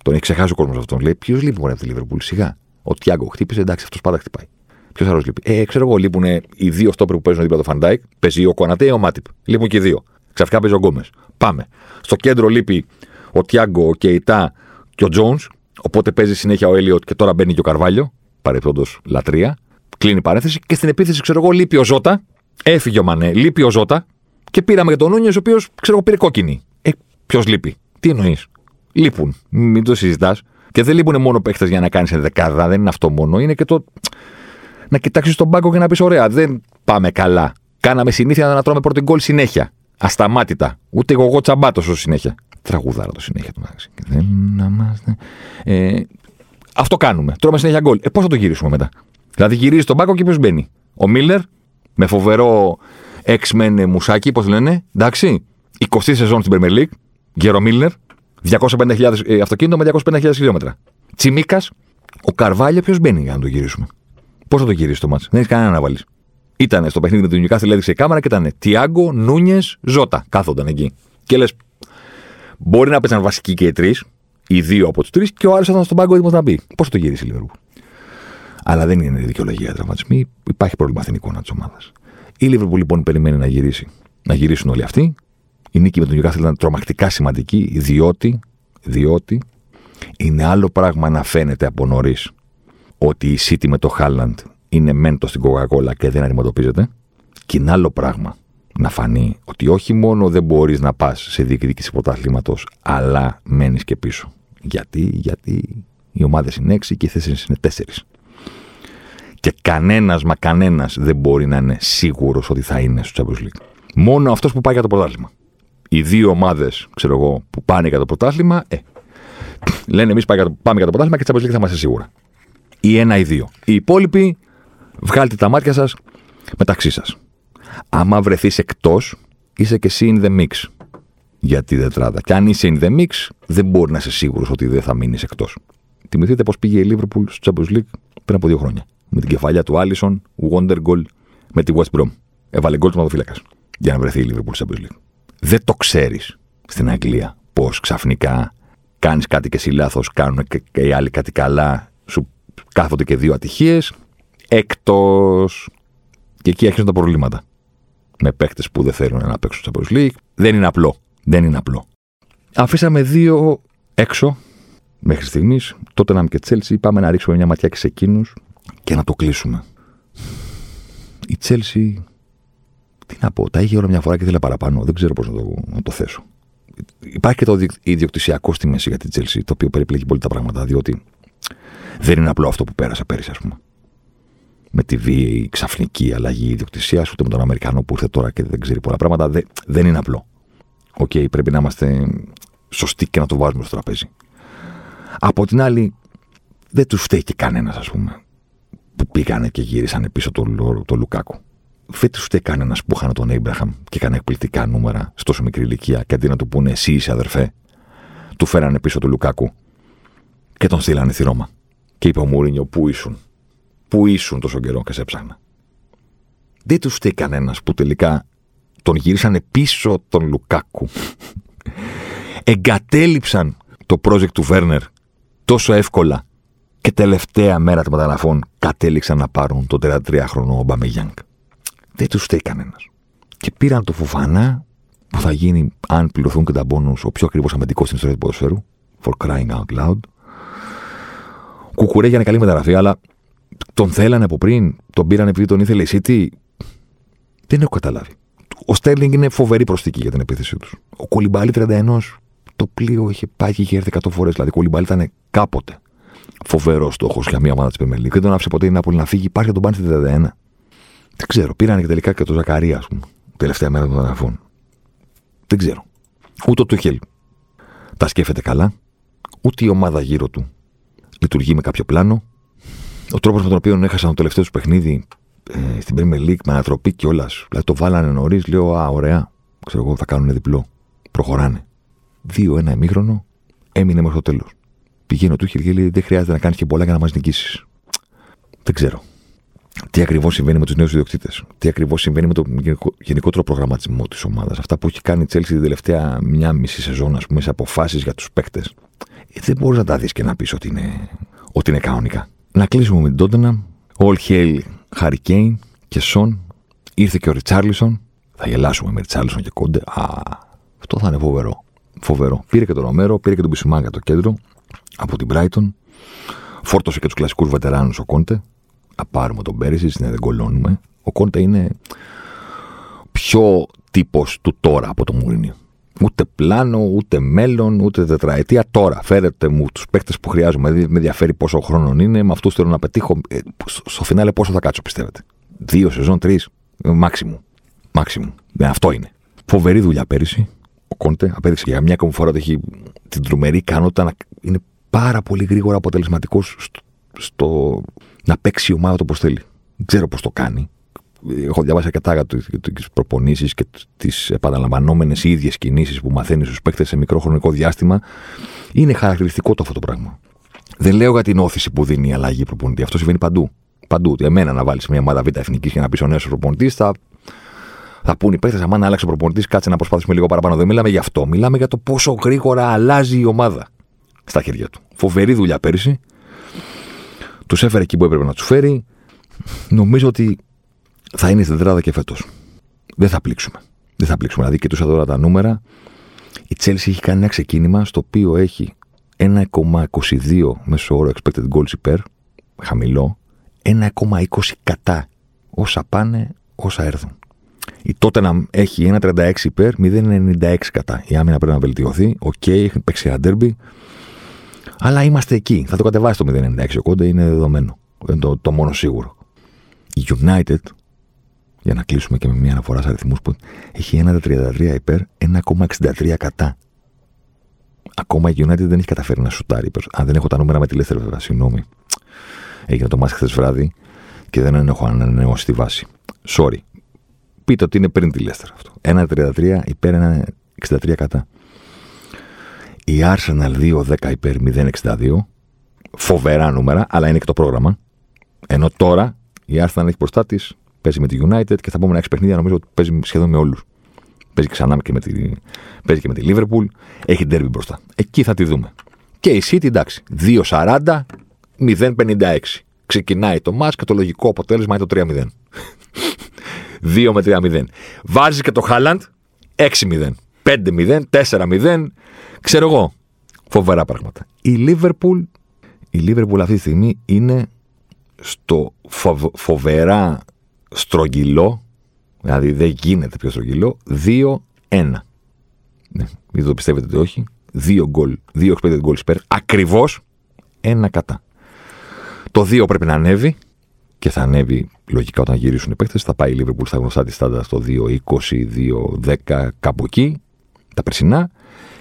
Τον έχει ξεχάσει ο κόσμος αυτόν. Λέει, Ποιος λείπει μόνο από τη Λίβερπουλ, σιγά. Ο Τιάγκο χτύπησε, εντάξει, αυτός πάντα χτυπάει. Ποιος άλλος λείπει; Ε, ξέρω εγώ, λείπουν οι δύο στόπερ που παίζουν δίπλα το Φαν Ντάικ. Παίζει ο Κονατέ ή ο Μάτιπ. Λείπουν και οι δύο. Ξαφνικά παίζει ο Γκόμες. Πάμε. Στο κέντρο λείπει ο Τιάγκο, ο Κεϊτά και ο Τζόουν. Οπότε παίζει συνέχεια ο Έλιοτ και τώρα μπαίνει και ο Καρβάλιο. Παρεπτόντω λατρεία. Κλείνει η παρέθεση. Και στην επίθεση, ξέρω εγώ, λείπει ο Ζώτα. Έφυγε ο Μανέ, λείπει ο Ζώτα. Και πήραμε για τον Νούνιε, ο οποίος ξέρω εγώ πήρε κόκκινη. Ε, ποιος λείπει; Τι εννοείς; Λείπουν. Μην το συζητάς. Και δεν λείπουν μόνο παίχτες για να κάνεις δεκάδα. Δεν είναι αυτό μόνο. Είναι και το να κοιτάξεις τον πάγκο και να πεις: Ωραία, δεν πάμε καλά. Κάναμε συνήθεια να τρώμε πρώτη γκολ συνέχεια. Ασταμάτητα. Ούτε εγώ τσαμπάτος ως συνέχεια. Τραγουδάρα το συνέχεια του μεταξύ. Δεν είμαστε. Ε, αυτό κάνουμε. Τρώμε συνέχεια γκολ. Ε, πώς θα το γυρίσουμε μετά; Δηλαδή γυρίζει τον πάγκο και ποιος μπαίνει; Ο Μίλλερ με φοβερό X-Men μουσάκι, πώς λένε. Εντάξει. 20 σεζόν στην Premier League. Γερο Μίλλερ. 250.000 ε, αυτοκίνητο με 250.000 χιλιόμετρα. Τσιμίκας. Ο Καρβάλιο ποιος μπαίνει για να το γυρίσουμε; Πώς θα το γυρίσει το μάτσο. Δεν έχει κανένα να βάλεις. Ήταν στο παιχνίδι με τον Νιουκάθλ, έδειξε η κάμερα και ήταν Τιάγκο, Νούνιε, Ζώτα. Κάθονταν εκεί. Και λες, μπορεί να παίζαν βασικοί και οι τρεις, οι δύο από τους τρεις, και ο άλλος ήταν στον πάγκο έτοιμος να μπει. Πώς θα το γυρίσει η Λίβερπουλ. Αλλά δεν είναι δικαιολογία για τραυματισμοί. Υπάρχει πρόβλημα στην εικόνα της ομάδας. Η Λίβερπουλ λοιπόν περιμένει να γυρίσει. Να γυρίσουν όλοι αυτοί. Η νίκη με τον Νιουκάθλ ήταν τρομακτικά σημαντική, διότι, διότι είναι άλλο πράγμα να φαίνεται από νωρίς ότι η City με το Χάλαντ είναι μέντος στην Coca-Cola και δεν αντιμετωπίζεται. Και είναι άλλο πράγμα να φανεί ότι όχι μόνο δεν μπορείς να πας σε διεκδίκηση πρωταθλήματος, αλλά μένεις και πίσω. Γιατί, γιατί οι ομάδες είναι έξι και οι θέσει είναι τέσσερις. Και κανένας μα κανένας δεν μπορεί να είναι σίγουρος ότι θα είναι στο Champions League. Μόνο αυτός που πάει για το πρωτάθλημα. Οι δύο ομάδες, ξέρω εγώ, που πάνε για το πρωτάθλημα, ε, λένε εμείς πάμε για το πρωτάθλημα και Champions League θα είμαστε σίγουρα ή ένα ή δύο. Οι υπόλοιποι βγάλτε τα μάτια σας μεταξύ σας. Άμα βρεθείς εκτός, είσαι και εσύ in the mix για τη τετράδα. Και αν είσαι in the mix, δεν μπορεί να είσαι σίγουρος ότι δεν θα μείνεις εκτός. Θυμηθείτε πώς πήγε η Liverpool στο Champions League πριν από δύο χρόνια. Με την κεφαλιά του Άλισον, Wonder Goal με τη West Brom. Έβαλε γκολ του μαδοφύλακας για να βρεθεί η Liverpool στο Champions League. Δεν το ξέρεις στην Αγγλία πώς ξαφνικά κάνεις κάτι και εσύ λάθος, κάνουν και οι άλλοι κάτι καλά, σου κάθονται και δύο ατυχίες. Εκτός. Και εκεί αρχίζουν τα προβλήματα. Με παίχτε που δεν θέλουν να παίξουν στο Champions League. Δεν είναι απλό. Δεν είναι απλό. Αφήσαμε δύο έξω μέχρι στιγμής. Τότε να και Τσέλσι. Πάμε να ρίξουμε μια ματιά και σε εκείνους και να το κλείσουμε. Η Τσέλσι. Τι να πω, τα είχε όλα μια φορά και ήθελε παραπάνω. Δεν ξέρω πώς να, το, να το θέσω. Υπάρχει και το ιδιοκτησιακό στη μέση για την Τσέλσι, το οποίο περιπλέκει πολύ τα πράγματα, διότι δεν είναι απλό αυτό που πέρασε πέρυσι, ας πούμε. Με τη βίαιη ξαφνική αλλαγή ιδιοκτησίας, ούτε με τον Αμερικανό που ήρθε τώρα και δεν ξέρει πολλά πράγματα. Δεν, δεν είναι απλό. OK, okay, πρέπει να είμαστε σωστοί και να το βάζουμε στο τραπέζι. Από την άλλη, δεν τους φταίει και κανένας, ας πούμε, που πήγανε και γύρισαν πίσω το, το Λουκάκου. Δεν τους φταίει κανένας που είχαν τον Έμπραχαμ και έκανε εκπληκτικά νούμερα στο τόσο μικρή ηλικία και αντί να του πούνε εσύ είσαι αδερφέ, του φέρανε πίσω του Λουκάκου και τον στείλανε στη Ρώμα. Και είπε ο Μουρίνιο, πού ήσουν. Πού ήσουν τόσο καιρό και σε ψάχνα. Δεν τους φταίει κανένας που τελικά τον γύρισαν πίσω τον Λουκάκου. Εγκατέλειψαν το project του Βέρνερ τόσο εύκολα και τελευταία μέρα των μεταγραφών κατέληξαν να πάρουν τον 33χρονο Ομπάμε Γιάνγκ. Δεν τους φταίει κανένας. Και πήραν το φουφανά που θα γίνει, αν πληρωθούν και τα μπόνους, ο πιο ακριβώ αμυντικός στην ιστορία του ποδοσφαίρου. For crying out loud. Κουκουρέ για είναι καλή μεταγραφή, αλλά τον θέλανε από πριν, τον πήραν επειδή τον ήθελε η City. Δεν έχω καταλάβει. Ο Στέρλινγκ είναι φοβερή προσθήκη για την επίθεσή τους. Ο Κολυμπάλη 31, το πλοίο είχε πάει και είχε έρθει 100 φορές. Δηλαδή, ο Κολυμπάλη ήταν κάποτε φοβερός στόχος για μια ομάδα της Πεμελή. Δεν τον άφησε ποτέ η Νάπολη να φύγει. Υπάρχει τον πάνε στη 31. Δεν ξέρω. Πήραν και τελικά και το Ζακαρία, ας πούμε, τελευταία μέρα των μεταγραφών. Δεν ξέρω. Ούτε ο Τουχέλ τα σκέφτεται καλά. Ούτε η ομάδα γύρω του λειτουργεί με κάποιο πλάνο. Ο τρόπος με τον οποίο έχασαν το τελευταίο τους παιχνίδι ε, στην Premier League με ανατροπή κιόλας. Δηλαδή το βάλανε νωρίς, λέω Α, ωραία. Ξέρω εγώ, θα κάνουν διπλό. Προχωράνε. Δύο-ένα ημίχρονο, έμεινε μέχρι το τέλος. Πηγαίνει ο Τούχελ και λέει: Δεν χρειάζεται να κάνεις και πολλά για να μας νικήσεις. Δεν ξέρω. Τι ακριβώς συμβαίνει με τους νέους ιδιοκτήτες. Τι ακριβώς συμβαίνει με τον γενικότερο προγραμματισμό της ομάδας. Αυτά που έχει κάνει η Τσέλση την τελευταία μια μισή σεζόν, ας πούμε, σε αποφάσεις για τους παίκτες. Ε, δεν μπορείς να τα δεις και να πεις ότι είναι, ότι είναι κανονικά. Να κλείσουμε με την Τότενα. All hail Harry και Σον. Ήρθε και ο Ριτσάρλισον. Θα γελάσουμε με Ριτσάρλισον και Κόντε. Α, αυτό θα είναι φοβερό. Φοβερό. Πήρε και τον Ρομέρο, πήρε και τον Πισιμάγκα το κέντρο από την Brighton. Φόρτωσε και τους κλασικούς βετεράνους ο Κόντε. Να πάρουμε τον Πέρυσι, ναι, δεν κολώνουμε. Ο Κόντε είναι πιο τύπος του τώρα από το Μουρίνιο. Ούτε πλάνο, ούτε μέλλον, ούτε τετραετία. Τώρα φέρετε μου τους παίκτες που χρειάζομαι. Δηλαδή με ενδιαφέρει πόσο χρόνο είναι, με αυτούς θέλω να πετύχω. Ε, στο φινάλε πόσο θα κάτσω, πιστεύετε; Δύο σεζόν, τρεις, μάξιμου. Μάξιμου. Ναι, αυτό είναι. Φοβερή δουλειά πέρυσι. Ο Κόντε απέδειξε για μια ακόμη φορά ότι έχει την τρομερή ικανότητα να είναι πάρα πολύ γρήγορα αποτελεσματικός στο, στο να παίξει η ομάδα το όπως θέλει. Δεν ξέρω πώς το κάνει έχω διαβάσει αρκετά για τις προπονήσεις και τις επαναλαμβανόμενες ίδιες κινήσεις που μαθαίνεις στους παίκτες σε μικρό χρονικό διάστημα. Είναι χαρακτηριστικό το αυτό το πράγμα. Δεν λέω για την όθηση που δίνει η αλλαγή προπονητή. Αυτό συμβαίνει παντού. Παντού. Εμένα να βάλεις μια ομάδα β' εθνικής και να πεις ο νέος προπονητής θα, θα πούνε οι παίκτες, αν άλλαξε ο προπονητής, κάτσε να προσπαθήσουμε λίγο παραπάνω. Δεν μιλάμε γι' αυτό. Μιλάμε για το πόσο γρήγορα αλλάζει η ομάδα στα χέρια του. Φοβερή δουλειά πέρυσι. Τους έφερε εκεί που έπρεπε να τους φέρει. Νομίζω ότι θα είναι στην τετράδα και φέτος. Δεν θα πλήξουμε. Δεν θα πλήξουμε. Δηλαδή, κοιτούσα τώρα τα νούμερα. Η Chelsea έχει κάνει ένα ξεκίνημα στο οποίο έχει 1,22 μέσο όρο expected goals υπέρ, χαμηλό, 1,20 κατά. Όσα πάνε, όσα έρθουν. Η Tottenham έχει 1,36 υπέρ, 0,96 κατά. Η άμυνα πρέπει να βελτιωθεί. OK, okay, έχει παίξει ένα ντέρμπι. Αλλά είμαστε εκεί. Θα το κατεβάσει το 0,96. Ο Κόντε είναι δεδομένο. Είναι το, το μόνο σίγουρο. Η United για να κλείσουμε και με μια αναφορά σε αριθμούς που έχει 1,33 υπέρ, 1,63 κατά. Ακόμα η United δεν έχει καταφέρει να σουτάρει. Αν δεν έχω τα νούμερα με τη Leicester, βέβαια, συγγνώμη. Έγινε το μάτι χθες βράδυ και δεν έχω ανανεώσει τη βάση. Sorry. Πείτε ότι είναι πριν τη Leicester αυτό. 1,33 υπέρ, 1,63 κατά. Η Arsenal 2,10 υπέρ, 0,62. Φοβερά νούμερα, αλλά είναι και το πρόγραμμα. Ενώ τώρα η Arsenal έχει μπροστά της Παίζει με τη United και θα πούμε 6 παιχνίδια νομίζω ότι παίζει σχεδόν με όλους. Παίζει ξανά και με τη, παίζει και με τη Liverpool. Έχει ντέρμπι μπροστά. Εκεί θα τη δούμε. Και η City εντάξει. 2-40, 0-56. Ξεκινάει το match και το λογικό αποτέλεσμα είναι το 3-0. 2 με 3-0. Βάζει και το Haaland 6-0. 5-0, 4-0. Ξέρω εγώ. Φοβερά πράγματα. Η Liverpool, η Liverpool αυτή τη στιγμή είναι στο φοβερά στρογγυλό, δηλαδή δεν γίνεται πιο στρογγυλό, 2-1. Ναι, μην το πιστεύετε ότι όχι. 2 γκολ, 2 expected goals per, ακριβώς ένα κατά. Το 2 πρέπει να ανέβει και θα ανέβει λογικά όταν γυρίσουν οι παίκτες. Θα πάει η Liverpool στα γνωστά της στάντα στο 2-20, 2-10, κάπου εκεί, τα περσινά.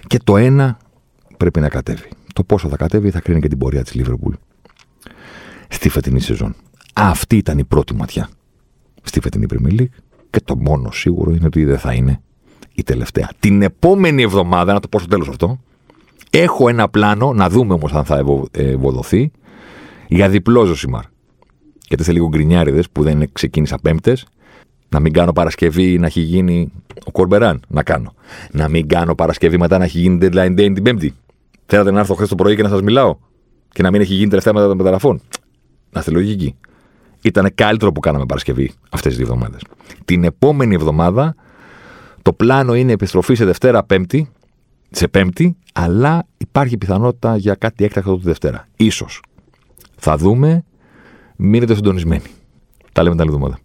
Και το 1 πρέπει να κατέβει. Το πόσο θα κατέβει θα κρίνει και την πορεία της Liverpool στη φετινή σεζόν. Αυτή ήταν η πρώτη ματιά στη φετινή Premier League και το μόνο σίγουρο είναι ότι δεν θα είναι η τελευταία. Την επόμενη εβδομάδα, να το πω στο τέλος αυτό, έχω ένα πλάνο, να δούμε όμως αν θα ευοδοθεί, για διπλός Ζωσιμάρ. Γιατί σε λίγο γκρινιάριδες που δεν ξεκίνησα πέμπτες, να μην κάνω Παρασκευή να έχει γίνει ο Κορμπεράν. Να κάνω. Να μην κάνω Παρασκευή μετά να έχει γίνει deadline day την Πέμπτη. Θέλατε να έρθω χθες το πρωί και να σας μιλάω. Και να μην έχει γίνει τελευταία μετά των μεταγραφών. Να είστε λογικοί ήταν καλύτερο που κάναμε Παρασκευή αυτές τις δύο εβδομάδες. Την επόμενη εβδομάδα το πλάνο είναι επιστροφή σε Δευτέρα Πέμπτη, σε Πέμπτη, αλλά υπάρχει πιθανότητα για κάτι έκτακτο τη Δευτέρα. Ίσως. Θα δούμε. Μείνετε συντονισμένοι. Τα λέμε την άλλη εβδομάδα.